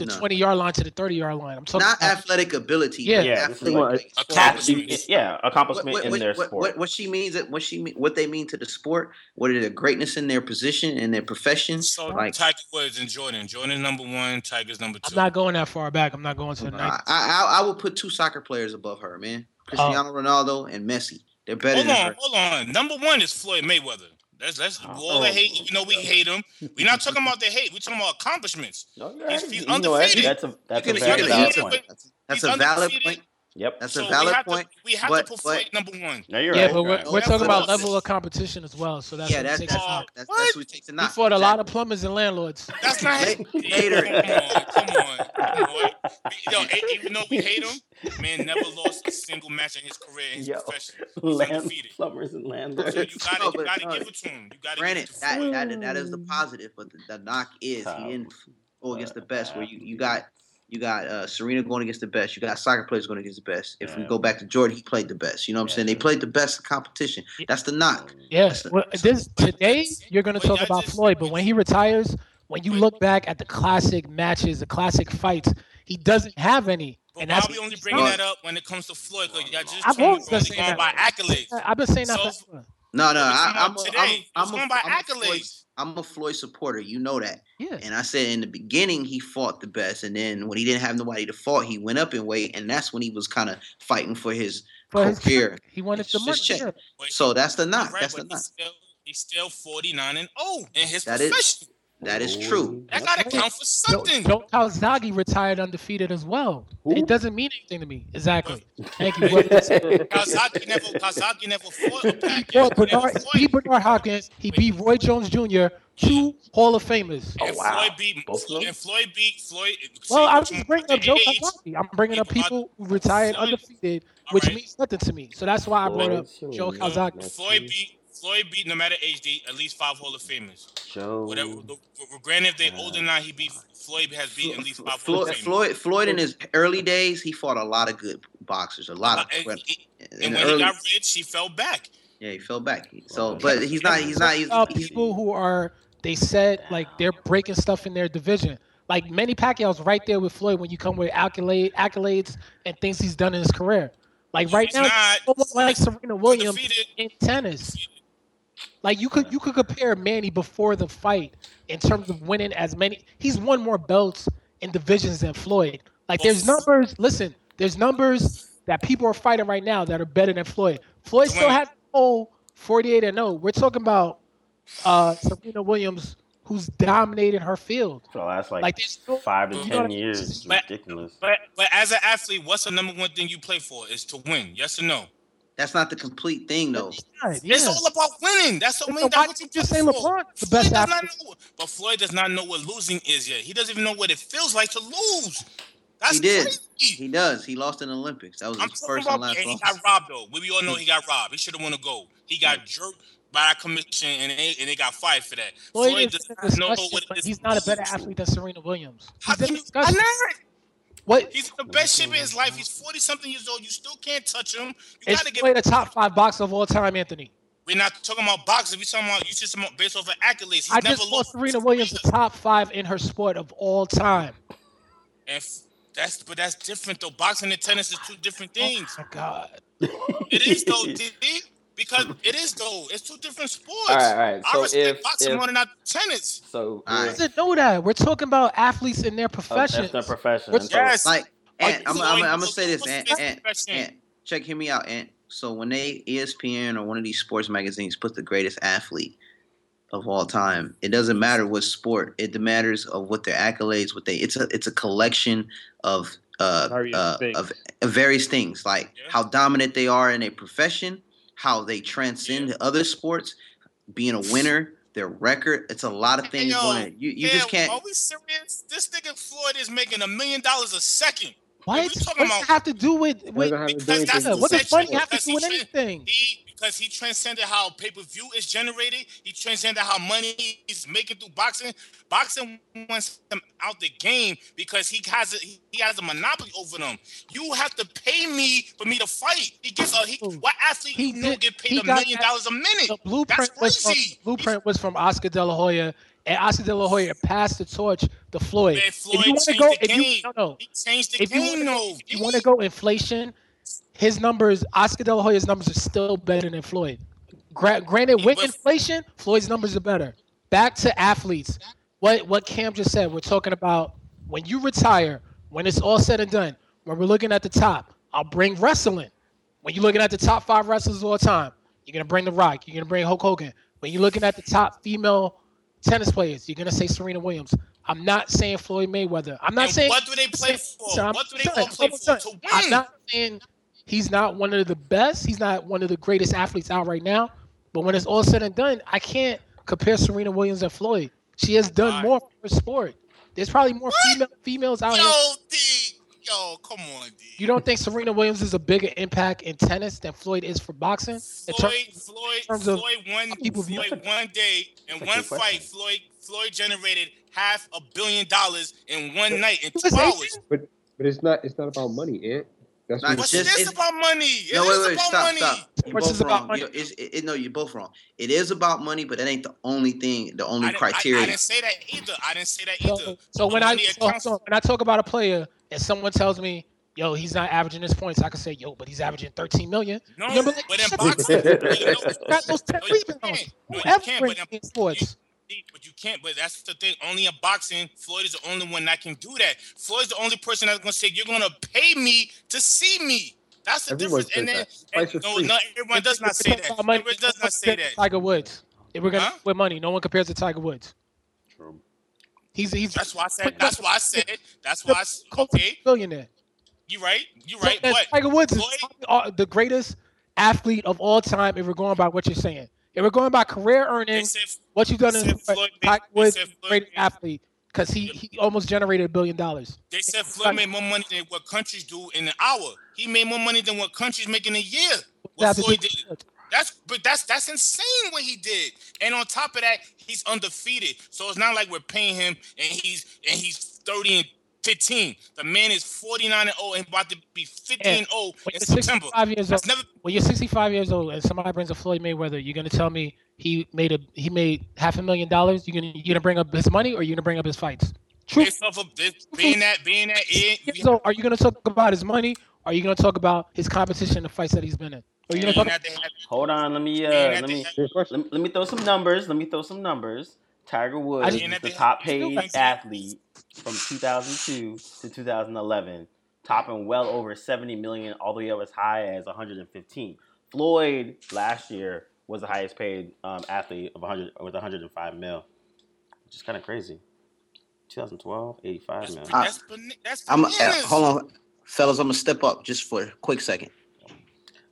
the No. 20-yard line to the 30-yard line. I'm talking Not about athletic ability. Yeah. Yeah, this is what- Like, Accomplishments. Yeah, accomplishment what, in their what, sport. what, what she means what she mean what they mean to the sport, what are the greatness in their position and their profession. So Like Tiger Woods and Jordan. Jordan number one, Tiger's number two. I'm two. not going that far back. I'm not going to the 90s. I, I I would put two soccer players above her, man. Um, Cristiano Ronaldo and Messi. They're better hold than on, her. hold on. Number one is Floyd Mayweather. That's that's all the hate. You know we hate him. We're not talking about the hate. We're talking about accomplishments. No, He's- he's You know undefeated. That's a that's a can- very valid point. That's, that's a valid point. Yep. That's so a valid we point. To, we have but- to put but- Floyd number one. No, you're yeah, right. but we're, Right. we're talking about I level of competition as well. So that's yeah, what that's takes that's, us Oh, that's, what? that's what takes a We knock. fought a lot of plumbers and landlords. That's not La- later. Come on, come on, come on. Yo, even though we hate him, man never lost a single match in his career in his Yo. profession. Land, undefeated. plumbers and So landlords. you gotta, No, you but gotta no. give it to him. You gotta Granted, give it to that, that that is the positive, but the, the knock is he didn't go oh, against the best. Where you, you got you got uh, Serena going against the best. You got soccer players going against the best. If we go back to Jordan, he played the best. You know what I'm saying? They played the best competition. That's the knock. Yes. Well, this today you're going to talk about just- Floyd, but when he retires, when you look back at the classic matches, the classic fights, he doesn't have any. But And why that's are we only bringing that up when it comes to Floyd? Because y'all just I've told me always we're been only saying going by accolades. I've been saying that. So- No, no, I, I'm, about a, today. I'm a, It's I'm a, going by I'm a Floyd, accolades. I'm a Floyd supporter. You know that. Yeah. And I said in the beginning he fought the best, and then when he didn't have nobody to fight, he went up in weight, and that's when he was kind of fighting for his For his career. He wanted It's the money. check. yeah. So that's the you're knock. right, That's the but knock. he's still, he's still 49 and 0 in his That is- profession. That is oh, true. That gotta count for Joe, something. Joe Calzaghe retired undefeated as well. Who? It doesn't mean anything to me. Exactly. Thank you. Well, he never, Calzaghe never fought a Pacquiao. fought He never Bernard, fought- he beat Bernard Hopkins. He beat Roy Jones Jr. Two Hall of Famers. And Oh, wow. Floyd beat Both of them? and Floyd beat Floyd. Well, I'm just bringing up Joe age, Calzaghe. I'm bringing up people who retired undefeated, All which right. means nothing to me. So that's why I brought up Joe Jones. Calzaghe. Floyd beat Floyd beat no matter age, they at least five Hall of Famers. Joe. Whatever. Granted, if they older now, he beat Floyd has beat at least five Hall Floyd, of Famers. Floyd, Floyd in his early days, he fought a lot of good boxers, a lot of. and, in and when early, he got rich, he fell back. yeah, he fell back. So, but he's not. He's not. He's, Uh, he's, people who are they said like they're breaking stuff in their division. Like Manny Pacquiao's right there with Floyd when you come with accolade accolades and things he's done in his career. Like right He's now, not. like Serena Williams Undefeated. in tennis. Like you could you could compare Manny before the fight in terms of winning as many. He's won more belts in divisions than Floyd. Like there's numbers. Listen, there's numbers that people are fighting right now that are better than Floyd. Floyd still Dwayne. had whole 48 and 0. We're talking about uh Serena Williams who's dominating her field. For the last like, Like, there's no- five to ten what I mean? years. It's But- ridiculous. But but as an athlete, what's the number one thing you play for? Is to win. Yes or no? That's not the complete thing, though. Yeah, yeah. It's all about winning. That's the So main. why That's what did you you just play say for. The Floyd best does not athlete? know, but Floyd does not know what losing is yet. He doesn't even know what it feels like to lose. That's He did. crazy. He does. He lost in the Olympics. That was I'm his talking first and about, last and he got robbed though. We all know he got hmm. robbed. He should have won a gold. He got hmm. jerked by a commission, and they, and they got fired for that. Floyd Floyd does not know what it but is he's not a better athlete than Serena Williams. How He's in can you? discussion. I'm not. What He's the best shape in his life. He's 40 something years old. You still can't touch him. You is gotta get. Floyd a top five boxer of all time, Anthony? We're not talking about boxing. We're talking about you just talking about based off of accolades. He's I never just lost. saw Serena Williams the top five in her sport of all time. And that's but that's different though. Boxing and tennis is two different oh things. Oh my God. It is though, DD. Because it is though. It's two different sports. All right, all right. I So respect if, boxing if more than I tennis. so, All right. doesn't know that. We're talking about athletes in their oh, that's their profession. What's- So- Yes. Like, and I'm, Floyd, I'm, I'm gonna say this, what's and, his and, check, hear me out, and so when they ESPN or one of these sports magazines put the greatest athlete of all time, it doesn't matter what sport. It matters of what their accolades, what they. It's a it's a collection of uh, Various uh things. of, of various things, like Yeah. how dominant they are in a profession, how they transcend other sports, being a winner. Their record, it's a lot of Hey, things yo, going. You you Yeah, just can't. Are we serious? This nigga Floyd is making a million dollars a second. What? we What talking does about- it have to do with, with Doesn't have to do Because that's yeah, with what does essential. money have to do with anything? He because he transcended how pay per view is generated. He transcended how money he's making through boxing. Boxing wants him out the game because he has a he has a monopoly over them. You have to pay me for me to fight. He gets a he. What athlete He you know get paid a million that- dollars a minute? The blueprint was from blueprint was from Oscar De La Hoya, and Oscar De La Hoya passed the torch to Floyd. Man, if you want to go, if you no, no, He changed the if you game, to, if you want to go inflation, his numbers, Oscar De La Hoya's numbers are still better than Floyd. Gra- granted, with but- inflation, Floyd's numbers are better. Back to athletes. What what Cam just said. We're talking about when you retire, when it's all said and done. When we're looking at the top, I'll bring wrestling. When you're looking at the top five wrestlers of all time, you're gonna bring The Rock. You're gonna bring Hulk Hogan. When you're looking at the top female tennis players, you're gonna say Serena Williams. I'm not saying Floyd Mayweather. I'm not And saying what do they play for? I'm What do they all play for? To win. I'm not saying he's not one of the best. He's not one of the greatest athletes out right now. But when it's all said and done, I can't compare Serena Williams and Floyd. She has done Alright. more for sport. There's probably more female, females out here. Yo, D. Yo, come on, D. You don't think Serena Williams is a bigger impact in tennis than Floyd is for boxing? In ter- Floyd, Floyd, terms Floyd, one, people Floyd, one day in That's one fight, question. Floyd, Floyd generated half a billion dollars in one night in two hours. But but it's not it's not about money, Ant. That's Not what just- it it's- about money. It No, is wait, wait, about stop, money. stop. You're Sports both is about wrong. money. You- it's- it, it- no, you're both wrong. It is about money, but that ain't the only thing, the I only didn't, I, I didn't say that either. I didn't say that So, either. so when I so, so when I talk about a player and someone tells me, "Yo, he's not averaging his points," I can say, "Yo, but he's averaging 13 million. no, You're gonna like, but in "Shut boxing, up." you know, got those 10 no, you rebounds. can't. No, you Whoever can't, brings but in- in sports. But you can't. But that's the thing. Only in boxing, Floyd is the only one that can do that. Floyd's the only person that's gonna say, "You're gonna pay me to see me." That's the Everyone difference. And then, and, no, free. no, everyone does not say that. talking about money, Everyone does not say that. Tiger Woods. If we're gonna Huh? with money, no one compares to Tiger Woods. True. He's he's That's why I said. That's why I said. That's why. I, s- close okay, billionaire. you right. You So right. that But Tiger Woods is Floyd- probably all- the greatest athlete of all time. If we're going by what you're saying, if we're going by career earnings, said what you've done in said Floyd made- Tiger they Woods said is a Floyd great athlete because he he almost generated a billion dollars. they said Floyd made more money than what countries do in an hour. He made more money than what countries make in a year. What Floyd did. That's but that's that's insane what he did. And on top of that, he's undefeated. So it's not like we're paying him and he's and he's 30 and 15. The man is 49 and 0 and about to be 50 and 0 When in September. 65 years old, That's never when you're 65 years old and somebody brings a Floyd Mayweather, you're gonna tell me he made a he made half a million dollars. You gonna you gonna bring up his money or you're gonna bring up his fights? True. based off of this, being that being that it, So are you gonna talk about his money? Or are you gonna talk about his competition, the fights that he's been in? Or you gonna talk that they have- Hold on, let me uh, let me they have- Good question. let, me- let me throw some numbers. Let me throw some numbers. Tiger Woods just- is Being that the top paid athlete from 2002 to 2011, topping well over 70 million, all the way up as high as 115. Floyd last year was the highest paid um, athlete of 100 with 105 mil, which is kind of crazy. 2012, 85 mil. That's ban- that's I'm uh, hold on, fellas. I'm gonna step up just for a quick second.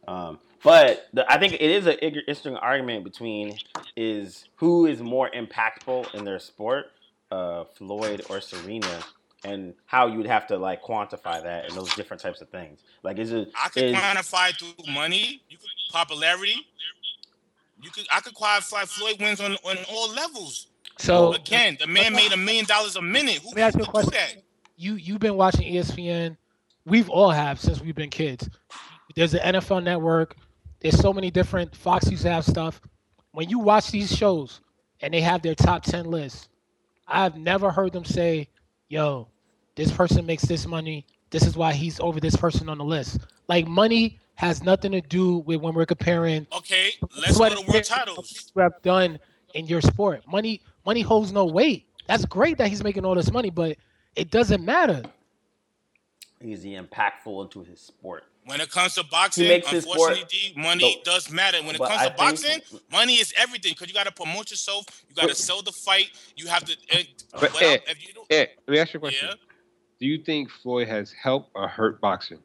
Um, but the, I think it is an interesting argument between is who is more impactful in their sport, uh, Floyd or Serena, and how you would have to like quantify that and those different types of things. Like, is it I could is quantify through money. You could popularity. You could I could quantify Floyd wins on, on all levels. so Again, the man made a million dollars a minute. Who Let me ask you a question. That? You you've been watching ESPN. We've all have since we've been kids. There's the NFL Network. There's so many different Fox used to have stuff. When you watch these shows and they have their top ten lists, I've never heard them say, "Yo, this person makes this money. This is why he's over this person on the list." Like money has nothing to do with when we're comparing Okay, let's go sweat to world tears titles. you have done in your sport. Money, money holds no weight. That's great that he's making all this money, but it doesn't matter. He's the impactful into his sport. When it comes to boxing, unfortunately, D, money No. does matter. When it But comes I to boxing, think- money is everything because you got to promote yourself. You got to sell the fight. You have to. Uh, But, without- Ed, if you don't, Yeah, let me ask you a question. yeah. Do you think Floyd has helped or hurt boxing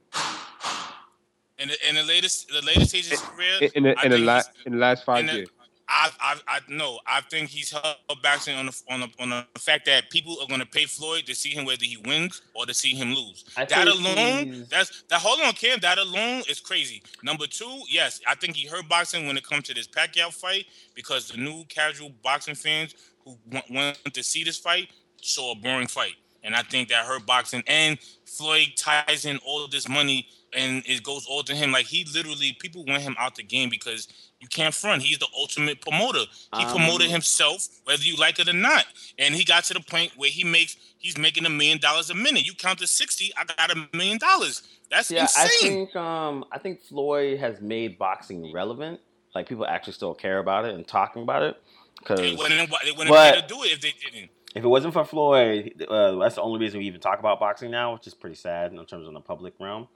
In the, in the latest, the latest stage of his career, in, in the in the think last in the last five in the- years? I, I, I no, I think he's held boxing on the on the on the fact that people are going to pay Floyd to see him whether he wins or to see him lose. I that alone, he's- that's that. Hold on, Cam. That alone is crazy. Number two, yes, I think he hurt boxing when it comes to this Pacquiao fight because the new casual boxing fans who want, want to see this fight saw a boring fight, and I think that hurt boxing. And Floyd ties in all of this money, and it goes all to him. Like he literally, people want him out the game because you can't front. He's the ultimate promoter. He Um, promoted himself, whether you like it or not. And he got to the point where he makes he's making a million dollars a minute. You count to sixty, I got a million dollars. That's Yeah, I insane. think um I think Floyd has made boxing relevant. Like people actually still care about it and talking about it. Because They wouldn't, they wouldn't But- do it if they didn't. if it wasn't for Floyd, uh, that's the only reason we even talk about boxing now, which is pretty sad in terms of the public realm.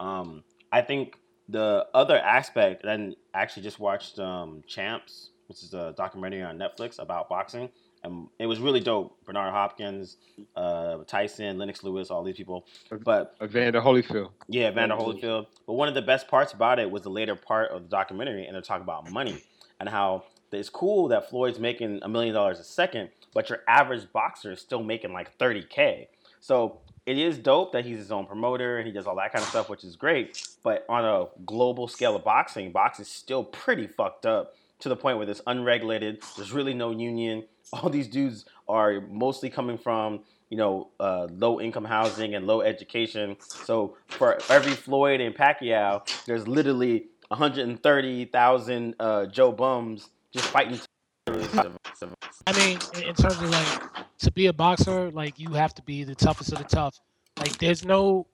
Um, I think the other aspect, and I actually just watched um, Champs, which is a documentary on Netflix about boxing, and it was really dope. Bernard Hopkins, uh, Tyson, Lennox Lewis, all these people. But Evander Holyfield. yeah, Vander. Holyfield. But one of the best parts about it was the later part of the documentary, and they're talking about money and how it's cool that Floyd's making a million dollars a second, but your average boxer is still making like 30K. So it is dope that he's his own promoter and he does all that kind of stuff, which is great. But on a global scale of boxing, boxing is still pretty fucked up to the point where it's unregulated. There's really no union. All these dudes are mostly coming from you know, uh, low income housing and low education. So for every Floyd and Pacquiao, there's literally 130,000 uh, Joe Bums just fighting. I mean, in in terms of like to be a boxer, like you have to be the toughest of the tough. Like there's no,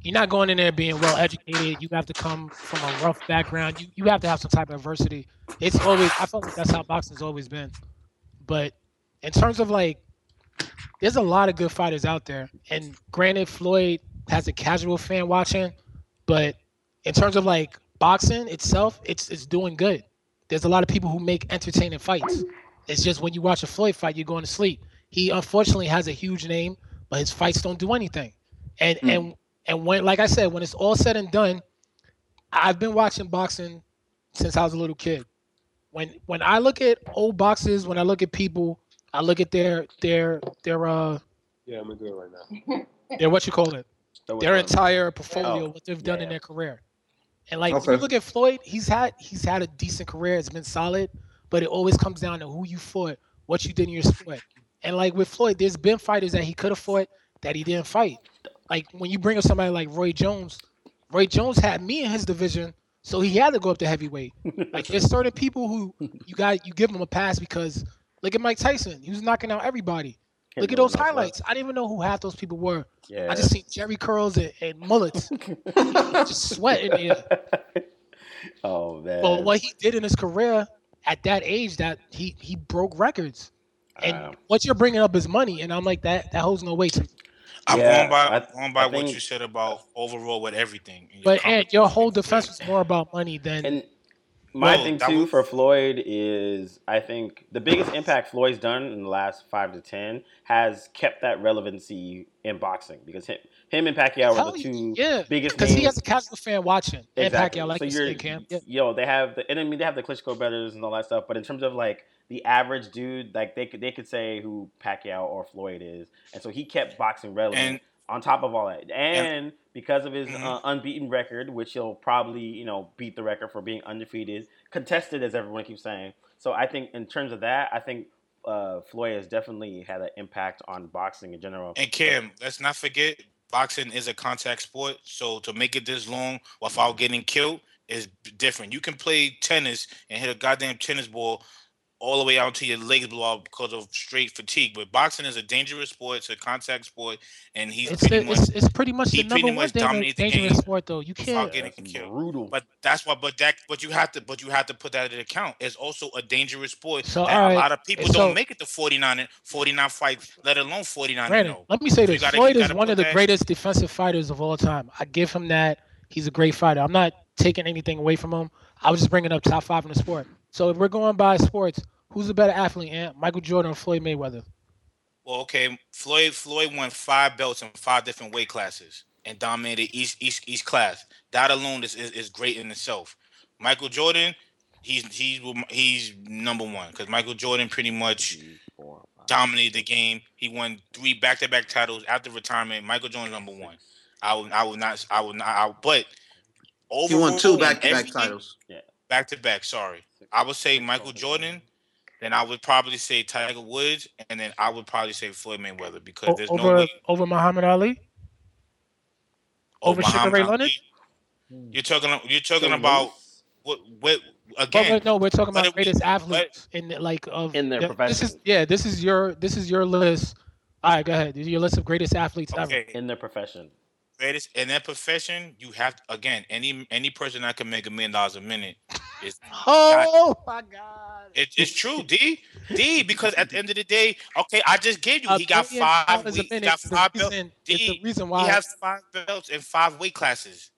you're not going in there being well educated. You have to come from a rough background. You you have to have some type of adversity. It's always I feel like that's how boxing's always been. But in terms of like, there's a lot of good fighters out there. And granted, Floyd has a casual fan watching, but in terms of like boxing itself, it's it's doing good. There's a lot of people who make entertaining fights. It's just when you watch a Floyd fight, you're going to sleep. He unfortunately has a huge name, but his fights don't do anything. And Hmm. and and when, like I said, when it's all said and done, I've been watching boxing since I was a little kid. When when I look at old boxes, when I look at people, I look at their their their uh Yeah, I'm gonna do it right now. their what you call it their entire portfolio, Oh, what they've done in their career. And like if you look at Floyd, he's had he's had a decent career. It's been solid, but it always comes down to who you fought, what you did in your sport. And like with Floyd, there's been fighters that he could have fought that he didn't fight. Like when you bring up somebody like Roy Jones, Roy Jones had me in his division, so he had to go up to heavyweight. Like there's certain people who you got you give them a pass because look at Mike Tyson, he was knocking out everybody. Look at those highlights. I didn't even know who half those people were. Yeah. I just see Jerry curls and, and mullets, just sweat in the oh man. But what he did in his career at that age, that he he broke records. And um, Wow. what you're bringing up is money, and I'm like that that holds no weight to me. I'm Yeah, going by I- going by I what think- you said about overall with everything. and your But and your whole defense was more about money than And my Well, thing too was- for Floyd is I think the biggest impact Floyd's done in the last five to ten has kept that relevancy in boxing because him, him and Pacquiao Hell were the two yeah, biggest because he has a casual fan watching. Exactly. And Pacquiao, like so you you're, said, Cam. Yeah. yo, they have the, and I mean they have the Klitschko brothers and all that stuff. But in terms of like the average dude, like they could they could say who Pacquiao or Floyd is, and so he kept boxing relevant. And- on top of all that, and because of his Mhm. uh, unbeaten record, which he'll probably you know beat the record for being undefeated, contested as everyone keeps saying. So I think in terms of that, I think uh, Floyd has definitely had an impact on boxing in general. And Cam, let's not forget, boxing is a contact sport. So to make it this long without getting killed is different. You can play tennis and hit a goddamn tennis ball all the way out to your legs blow out because of straight fatigue. But boxing is a dangerous sport. It's a contact sport, and he's It's, pretty the, much it's it's pretty much he the pretty number one much danger- dominates the dangerous game sport though. You can't. getting That's killed. brutal. But that's why. But that. But you have to. But you have to put that into account. It's also a dangerous sport. So, that all a lot of people so- don't make it to 49 and 49 fights, let alone 49 and Brandon, 0. let me say So this: gotta- Floyd is one of the that- greatest defensive fighters of all time. I give him that. He's a great fighter. I'm not taking anything away from him. I was just bringing up top five in the sport. So if we're going by sports, who's the better athlete? Ant? Michael Jordan or Floyd Mayweather? Well, okay, Floyd Floyd won five belts in five different weight classes and dominated each each each class. That alone is is, is great in itself. Michael Jordan, he's he's he's number one because Michael Jordan pretty much Three, four, five, dominated the game. He won three back to back titles after retirement. Michael Jordan's number one. I would I would not I would not I, but He won two back to back titles. titles. Back to back. Sorry, I would say Michael Jordan. Then I would probably say Tiger Woods, and then I would probably say Floyd Mayweather because there's over no way over Muhammad Ali? over Sugar Muhammad Ray Ali. Leonard? You're talking. You're talking Joe about Louis what? What But again? wait, no, we're talking about it- greatest but- athletes in the, like of In their the- This is profession. yeah. This is your this is your list. All right, go ahead. This is your list of greatest athletes ever. In their profession. Greatest in that profession, you have again any any person that can make a million dollars a minute is Oh my God! it, it's true. D D because at the end of the day, okay, I just gave you. A He got five. dollars He got five belts. reason- the D, reason He has five belts in five weight classes.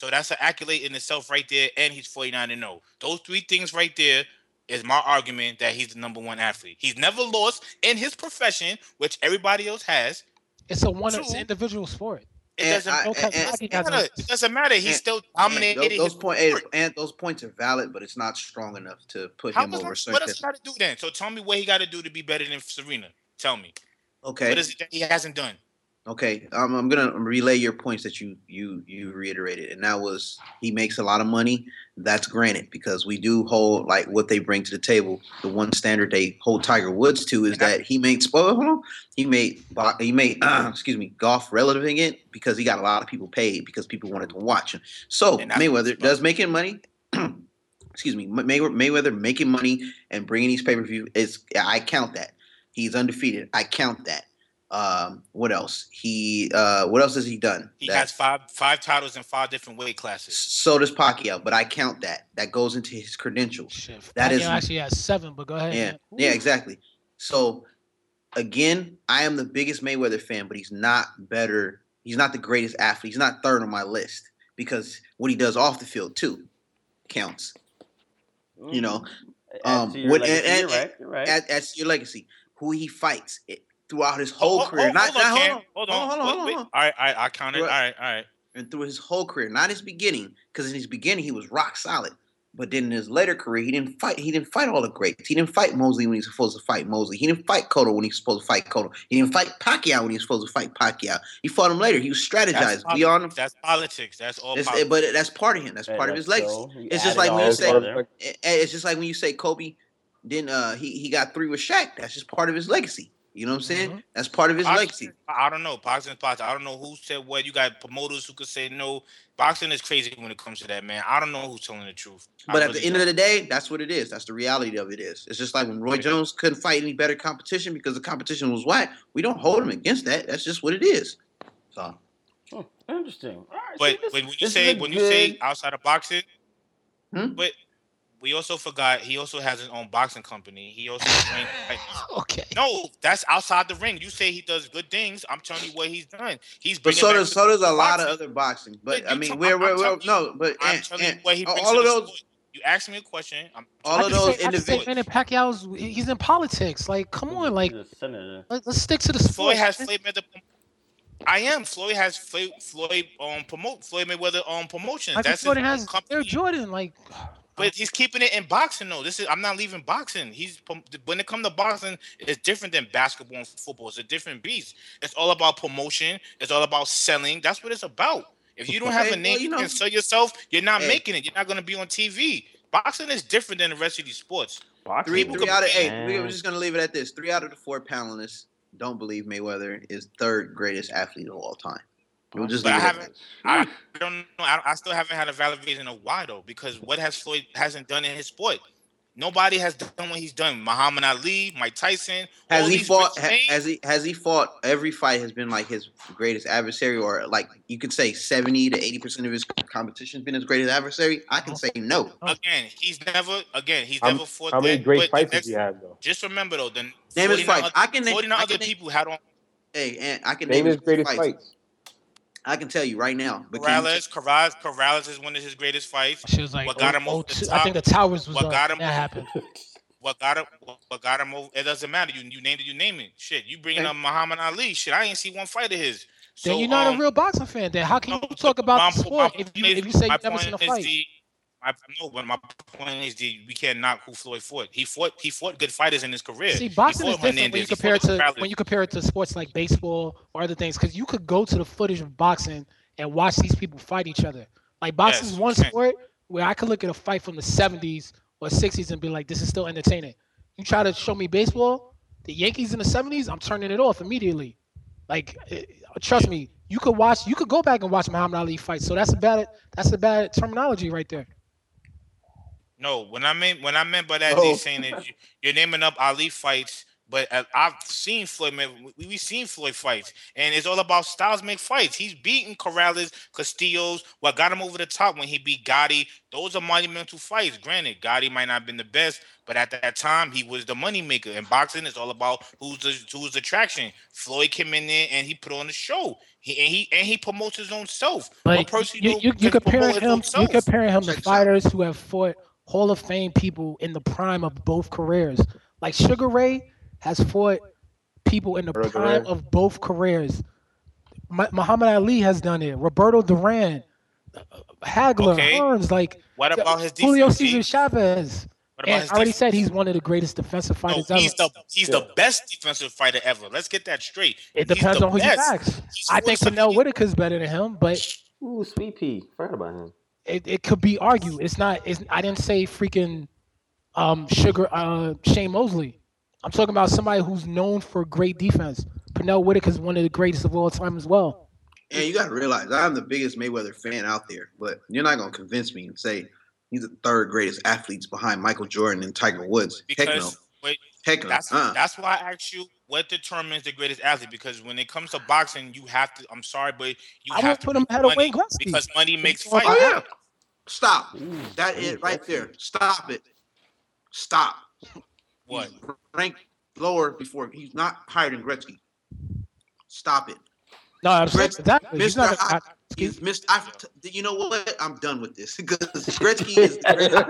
So that's an accolade in itself right there, and he's 49 and 0. Those three things right there is my argument that he's the number one athlete. He's never lost in his profession, which everybody else has. it's a one it's an individual sport. It And doesn't I- Okay, and- Rocky matter. a- It doesn't matter. He's still And dominated. those, those his point, and those points are valid, but it's not strong enough to put How him was over that, certain. what does he got to do then? So tell me what he got to do to be better than Serena. Tell me. Okay, What is it that he hasn't done? Okay. Um, I'm gonna relay your points that you you you reiterated, and that was he makes a lot of money. That's granted because we do hold like what they bring to the table. The one standard they hold Tiger Woods to is that he makes. Well. He made he made excuse me golf relevant it because he got a lot of people paid because people wanted to watch him. So Mayweather does making money. excuse me, May- Mayweather making money and bringing these pay per view is I count that. He's undefeated. I count that. Um, what else? He uh, what else has he done? He That- has five five titles in five different weight classes. so does Pacquiao, but I count that. That goes into his credentials. Shit, That Pacquiao is- actually has seven, but go ahead. Yeah, man. yeah, exactly. So again, I am the biggest Mayweather fan, but he's not better. He's not the greatest athlete. He's not third on my list because what he does off the field too counts. You know, um, what- legacy, and- you're and- right. You're right. As, as your legacy, who he fights it, throughout his whole Oh, oh, career. oh, not, hold on, not- Cam. hold on, hold on, hold on, wait, hold on. All right, all right, I counted. All Right. right, all right. and through his whole career, not his beginning, because in his beginning he was rock solid. But then in his later career, he didn't fight. He didn't fight all the greats. He didn't fight Mosley when he was supposed to fight Mosley. He didn't fight Cotto when he was supposed to fight Cotto. He didn't fight Pacquiao when he was supposed to fight Pacquiao. He fought him later. He was That's, strategized. politics. We on him. That's politics. That's all It's, politics. but that's part of him. That's Hey, part of his legacy. go. We It's just like when you say- together. Eh, eh, It's just like when you say Kobe, then uh, he he got three with Shaq. That's just part of his legacy. You know what I'm saying? Mhm. That's part of his Boxing- legacy. I don't know. Boxing is boxing. I don't know who said what. You got promoters who could say no. Boxing is crazy when it comes to that, man. I don't know who's telling the truth. I But at really the end don't. of the day, that's what it is. That's the reality of it is. It's just like when Roy Jones couldn't fight any better competition because the competition was whack. We don't hold him against that. That's just what it is. So Oh, interesting. All right, But see, this- when, when you say a when you say outside of boxing, Hmm? but we also forgot he also has his own boxing company. He also trains. Okay. no, that's outside the ring. You say he does good things. I'm telling you what he's done. He's but so back does so does a lot of other boxing. But But I mean, talk- we're, I'm- we're, we're no, but I'm and, telling you what he brings all to of the those sport. You asked me a question. I'm all of those say, I just say, individuals. man, Pacquiao's he's in politics. Like, come on, like He's let, us stick to the sport. Floyd has. Floyd Mayweather. I am. Floyd has Floyd, Floyd um promote Floyd Mayweather on promotions. Michael That's Jordan his has own company. Air Jordan. Like, But he's keeping it in boxing though. This is I'm not leaving boxing. He's when it comes to boxing, it's different than basketball and football. It's a different beast. It's all about promotion. It's all about selling. That's what it's about. If you don't have Okay, a name well, you you know- can sell yourself, you're not Hey. making it. You're not gonna be on TV. Boxing is different than the rest of these sports. Boxing. Three, People three out of eight. Man. We're just gonna leave it at this. Three out of the four panelists don't believe Mayweather is third greatest athlete of all time. We'll just But I haven't- I don't know. I, I still haven't had a valid reason of why though, because what has Floyd hasn't done in his sport? Nobody has done what he's done. Muhammad Ali, Mike Tyson. Has he fought? Ha, has he? Has he fought? Every fight has been like his greatest adversary, or like you could say seventy to eighty percent of his competition has been his greatest adversary. I can say no. again, he's never again he's How, never fought. how many that, great fights next- does he have though? Just remember though, the Name his 49 fights. oth- I can name. 49 other can name people had on hey, and I can Name name, his greatest fights. fights. I can tell you right now. But can you Corrales. Corrales, Corrales is one of his greatest fights. She was like, What got oh- him oh, over the top? I think the towers was What up. got him- That happened. What got him? What got him over? It doesn't matter. You you named it. You name it. Shit, you bringing Okay. up Muhammad Ali. Shit, I ain't see one fight of his. So, then you're not um, a real boxing fan. Then how can you talk my- about the sport if you is- if you say you've never seen a is fight? I know, but my point is the, we can't knock who Floyd fought. He fought. He fought good fighters in his career. See, boxing is different when you compare it to Corrales. when you compare it to sports like baseball or other things, because you could go to the footage of boxing and watch these people fight each other. Like boxing is Yes, one sport where I could look at a fight from the '70s or '60s and be like, "This is still entertaining." You try to show me baseball, the Yankees in the '70s, I'm turning it off immediately. Like, eh, trust me, you could watch, you could go back and watch Muhammad Ali fight. So that's a bad, that's a bad terminology right there. No, when I mean when I meant by that, Oh. he's saying that you, you're naming up Ali fights, but uh, I've seen Floyd. Man, we, we've seen Floyd fights, and it's all about styles make fights. He's beaten Corrales, Castillo's. What got him over the top when he beat Gatti? Those are monumental fights. Granted, Gatti might not have been the best, but at that time he was the money maker. And boxing is all about who's the who's the attraction. Floyd came in there and he put on the show. He and he and he promotes his own self. What But person you, don't you, you can promote comparing his him, own you self? comparing him to Check this out. fighters who have fought Hall of Fame people in the prime of both careers. Like Sugar Ray has fought people in the Roberto prime Duran. of both careers. Mu- Muhammad Ali has done it. Roberto Duran, uh, Hagler, Okay. Hearns, like What about his Julio defense? Cesar Chavez. What about And I already defense? said he's one of the greatest defensive No, fighters he's ever. the he's the best defensive fighter ever. Let's get that straight. It He's depends on who you best. ask. I think 47 Pernell Whitaker's better than him, but Ooh, Sweet Pea. Forgot about him. It, it could be argued. It's not. It's I didn't say freaking um sugar uh Shane Mosley. I'm talking about somebody who's known for great defense. Pernell Whitaker is one of the greatest of all time as well. And you got to realize I'm the biggest Mayweather fan out there, but you're not gonna convince me and say he's the third greatest athletes behind Michael Jordan and Tiger Woods. Heck no. Because wait, Heck that's Uh-uh. that's why I asked you what determines the greatest athlete. Because when it comes to boxing, you have to. I'm sorry, but you I have to put him put ahead of Wayne Gretzky. because money makes Oh, fights. Oh yeah. Stop. Ooh, That ooh, it right that's- there. Stop it. Stop. What? He's ranked lower before he's not higher than Gretzky. Stop it. No, I'm saying Gretz- exactly. He's Mr. not I- a, He's missed. I, you know what? I'm done with this because Gretzky is the greatest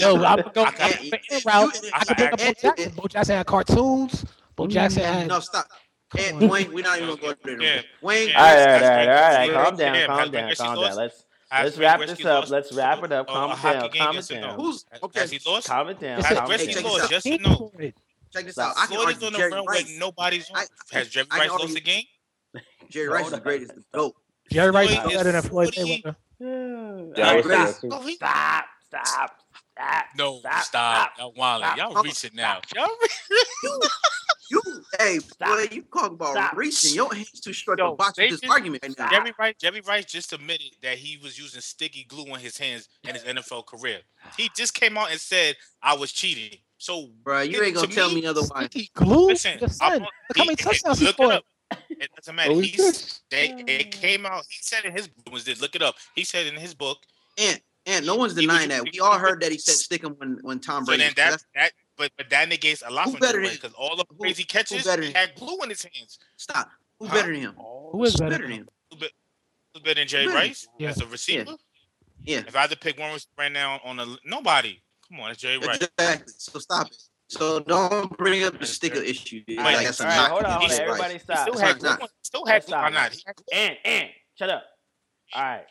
yo, I'm going I to can't- the end route. I could bring up Bo Jackson. Bo Jackson had cartoons. Bo mm-hmm. Jackson had. No, stop. Come And. Wayne, we're not even gonna go there. no Yeah. more. Wayne, yeah. all right, all right, all right, all right. Gretzky- Calm down, calm down, calm down. Let's Has let's wrap this up. Let's wrap it up. a- a Calm hockey down, calm it down. who's okay? Has he lost? Calm it down. It's Has calm it Gretzky down. lost? out. Yes or no? Sport. Check this Stop. out. I can Floyd is argue on the Jerry run Rice. when nobody's. I- Has Jerry I Rice can lost argue- the game? Jerry Rice is the greatest. The GOAT. Jerry Rice is better than Floyd Mayweather. Yeah, I All would right, say stop, that too. stop, stop, stop. No, Stop, stop. stop, Y'all wildin'. stop. Y'all reaching now. Y'all You, you, hey, Stop. boy, you talk about Stop. reaching. Your hands too short Yo, to box with this just- argument right now. Jerry Rice, Jerry Rice just admitted that he was using sticky glue on his hands in his NFL career. He just came out and said I was cheating. So Bro, you ain't gonna tell me, me otherwise. He glued listen, the I'm son. Look how many touchdowns he it scored. up. It doesn't matter. Oh, he He's they it came out. He said in his was this. Look it up. He said in his book. And and no one's He was denying that. We all heard that he said stick him when when Tom So Brady. then that that but but that negates a lot Who from better Jerry than- because all the who- crazy who catches better he had glue in his hands. Stop. Who Huh? better than him? Who is better? better than him? Who's better than Jerry better? Rice Yeah. as a receiver? Yeah. If I had to pick one right now on a nobody, come on, it's Jerry Rice. Exactly. So stop it. So don't bring up the sticker issue. dude. Wait, Like, that's All right, hold on, hold on. against Rice. Everybody He stop. still It's had not- glue. not- on- Still had Let's glue. Or stop. not? He. And and shut up. All right,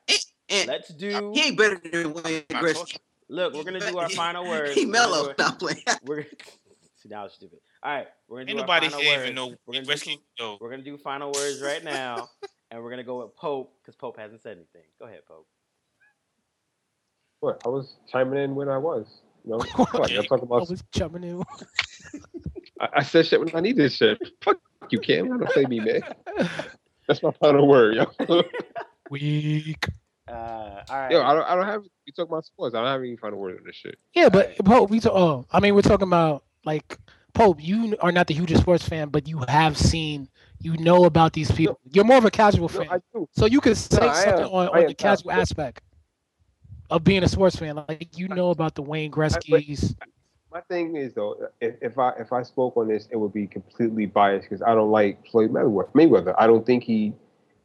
And let's do. he ain't better than Wayne Not Gretzky. Talking. Look, we're gonna do our final words. He mellow. Stop playing. We're see now it's stupid. All right, we're gonna Ain't do nobody our final here words. even know We're gonna Gretzky. do, Yo, we're gonna do final words right now, and we're gonna go with Pope because Pope hasn't said anything. Go ahead, Pope. What? I was chiming in when I was. You know, fuck, I'm talking I was chumming in. I, I said shit when I needed shit. Fuck you, Cam. I don't play me, man. That's my final word, yo. Weak. Uh, all right. Yo, I don't, I don't have. You talk about sports. I don't have any final word on this shit. Yeah, but Pope, we talk. Oh, I mean, we're talking about like Pope. You are not the hugest sports fan, but you have seen, you know about these people. You're more of a casual No, fan, I do. so you can say I something on, on the casual casual. aspect of being a sports fan. Like you know about the Wayne Gretzky's. My thing is though, if, if I if I spoke on this, it would be completely biased because I don't like Floyd Mayweather. Mayweather. I don't think he.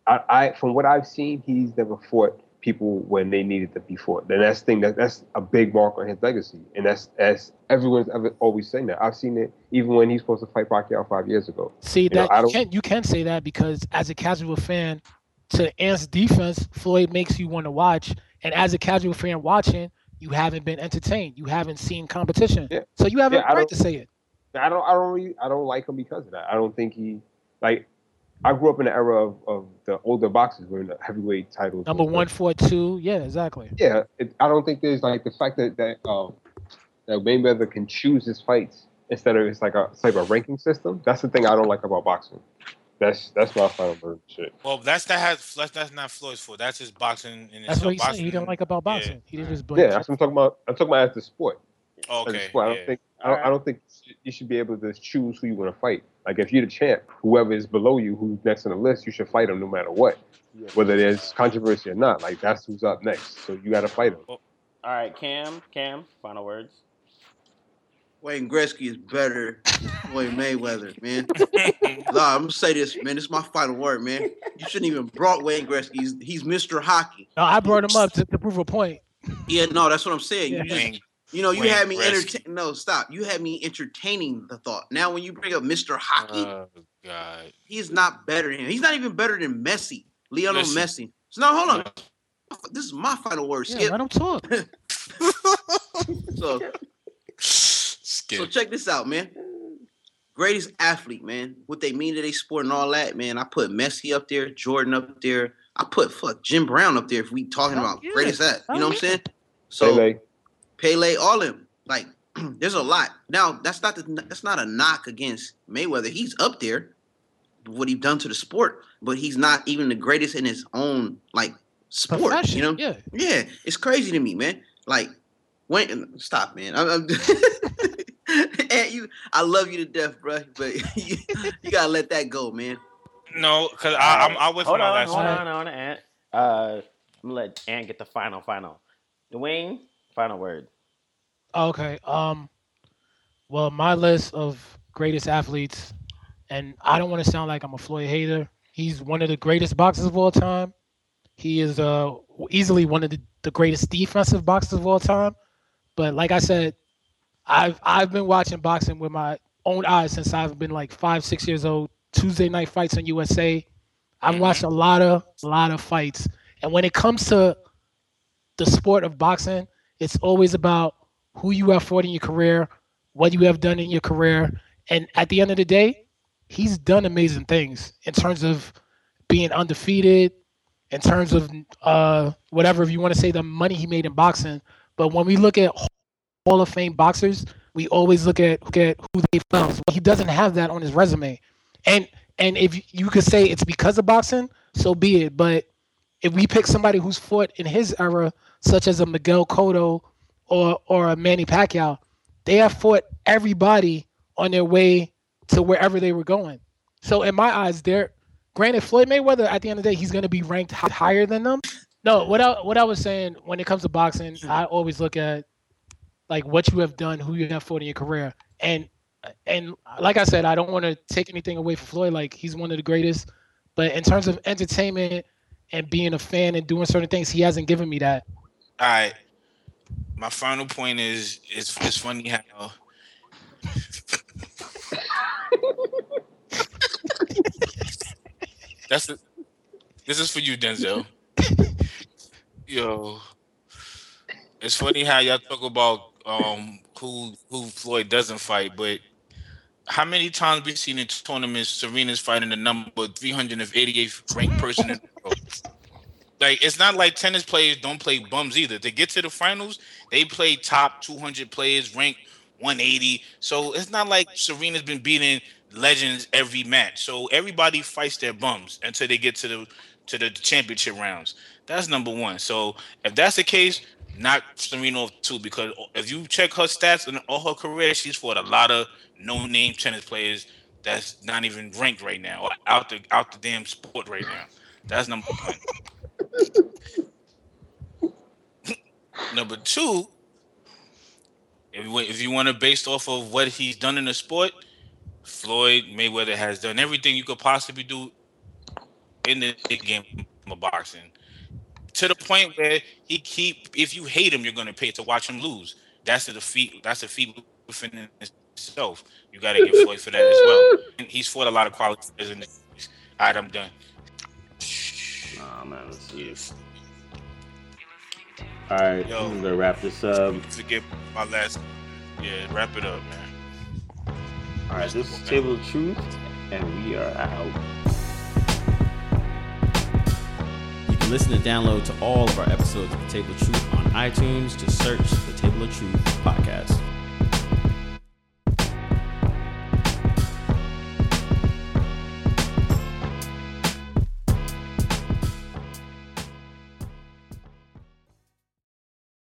I, I from what I've seen, he's never fought people when they needed to be fought. And that's thing that that's a big mark on his legacy. And that's that's everyone's ever always saying that. I've seen it even when he's supposed to fight Pacquiao five years ago. See know, that I you can you can say that because as a casual fan, to Ant's defense, Floyd makes you want to watch, and as a casual fan watching, you haven't been entertained. You haven't seen competition, Yeah. so you have Yeah, a right to say it. I don't I don't really I don't like him because of that. I don't think he like I grew up in the era of, of the older boxers where the heavyweight titles. Number one, four, two. Yeah, exactly. Yeah, it, I don't think there's like the fact that that um that Mayweather can choose his fights instead of it's like a it's like a ranking system. That's the thing I don't like about boxing. That's that's my final word. Shit. Well, that's that has that's, that's not Floyd's fault. That's his boxing in That's itself. what he said. He Boxing- didn't like about yeah. boxing. He didn't just Yeah, that's what I'm talking about. I'm talking about as the sport. As a Okay. sport. I don't yeah. think I don't, I don't think you should be able to choose who you want to fight. Like if you're the champ, whoever is below you, who's next on the list, you should fight them no matter what, whether there's controversy or not. Like that's who's up next, so you got to fight him. All right, Cam. Cam. Final words. Wayne Gretzky is better than Floyd Mayweather, man. Nah, I'm gonna say this, man. This is my final word, man. You shouldn't even brought Wayne Gretzky. He's, he's Mr. Hockey. No, I brought him up to, to prove a point. Yeah, no, that's what I'm saying. Yeah. You just, Wayne- you know, you Wayne had me entertain. No, stop. You had me entertaining the thought. Now, when you bring up Mr. Hockey, Oh God. he's not better than him. He's not even better than Messi, Lionel Listen. Messi. So no, hold on. This is my final word. Yeah, Skip. let him talk. So, Skip. so check this out, man. Greatest athlete, man. What they mean to their sport and all that, man. I put Messi up there, Jordan up there. I put fuck Jim Brown up there. If we talking Hell about yeah. greatest at, you Hell know what I'm saying? So Pele, Pele, all them. Like, there's a lot. Now, that's not the, that's not a knock against Mayweather. He's up there, what he done to the sport, but he's not even the greatest in his own like sport. Profession. You know? Yeah. Yeah, it's crazy to me, man. Like, when stop, man. I'm, I'm and you, I love you to death, bro, but you, you gotta let that go, man. No, because I, I'm I'll wait for hold on, last hold one. on, hold on, Ant. Uh, I'm gonna let Ant get the final, final. Dwayne, final word. Okay. Um. Well, my list of greatest athletes, and I don't want to sound like I'm a Floyd hater. He's one of the greatest boxers of all time. He is uh easily one of the, the greatest defensive boxers of all time. But like I said, I've I've been watching boxing with my own eyes since I've been like five, six years old. Tuesday night fights on USA. I've Mhm. watched a lot of a lot of fights. And when it comes to the sport of boxing, it's always about who you have fought in your career, what you have done in your career, and at the end of the day, he's done amazing things in terms of being undefeated, in terms of uh, whatever if you want to say the money he made in boxing. But when we look at Hall of Fame boxers, we always look at look at who they found. Well, He doesn't have that on his resume, and and if you could say it's because of boxing, so be it. But if we pick somebody who's fought in his era, such as a Miguel Cotto or or a Manny Pacquiao, they have fought everybody on their way to wherever they were going. So in my eyes, they're granted Floyd Mayweather at the end of the day, he's going to be ranked higher than them. No, what I what I was saying when it comes to boxing, I always look at like what you have done, who you have fought in your career, and and like I said, I don't want to take anything away from Floyd. Like he's one of the greatest, but in terms of entertainment and being a fan and doing certain things, he hasn't given me that. All right. My final point is it's it's funny how that's this is for you, Denzel. Yo, it's funny how y'all talk about um who who Floyd doesn't fight, but how many times we've seen in tournaments Serena's fighting the number 388th ranked person in the world? Like it's not like tennis players don't play bums either. To get to the finals, they play top 200 players ranked 180. So it's not like Serena's been beating legends every match. So everybody fights their bums until they get to the to the championship rounds. That's number one. So if that's the case, not Serena too, because if you check her stats and all her career, she's fought a lot of no-name tennis players that's not even ranked right now, or out the out the damn sport right now. That's number one. number two, if you, if you want to based off of what he's done in the sport, Floyd Mayweather has done everything you could possibly do in the game of boxing to the point where he keep if you hate him, you're gonna pay to watch him lose. That's a defeat. That's a feat within itself. You got to give Floyd for that as well. And he's fought a lot of quality players in the. All right, I'm done. Nah, man, let's see. All right, Yo. I'm gonna wrap this up. To get my last. Yeah, wrap it up, man. All right, this is Table of Truth, and we are out. You can listen and download to all of our episodes of The Table of Truth on iTunes. Just search The Table of Truth podcast.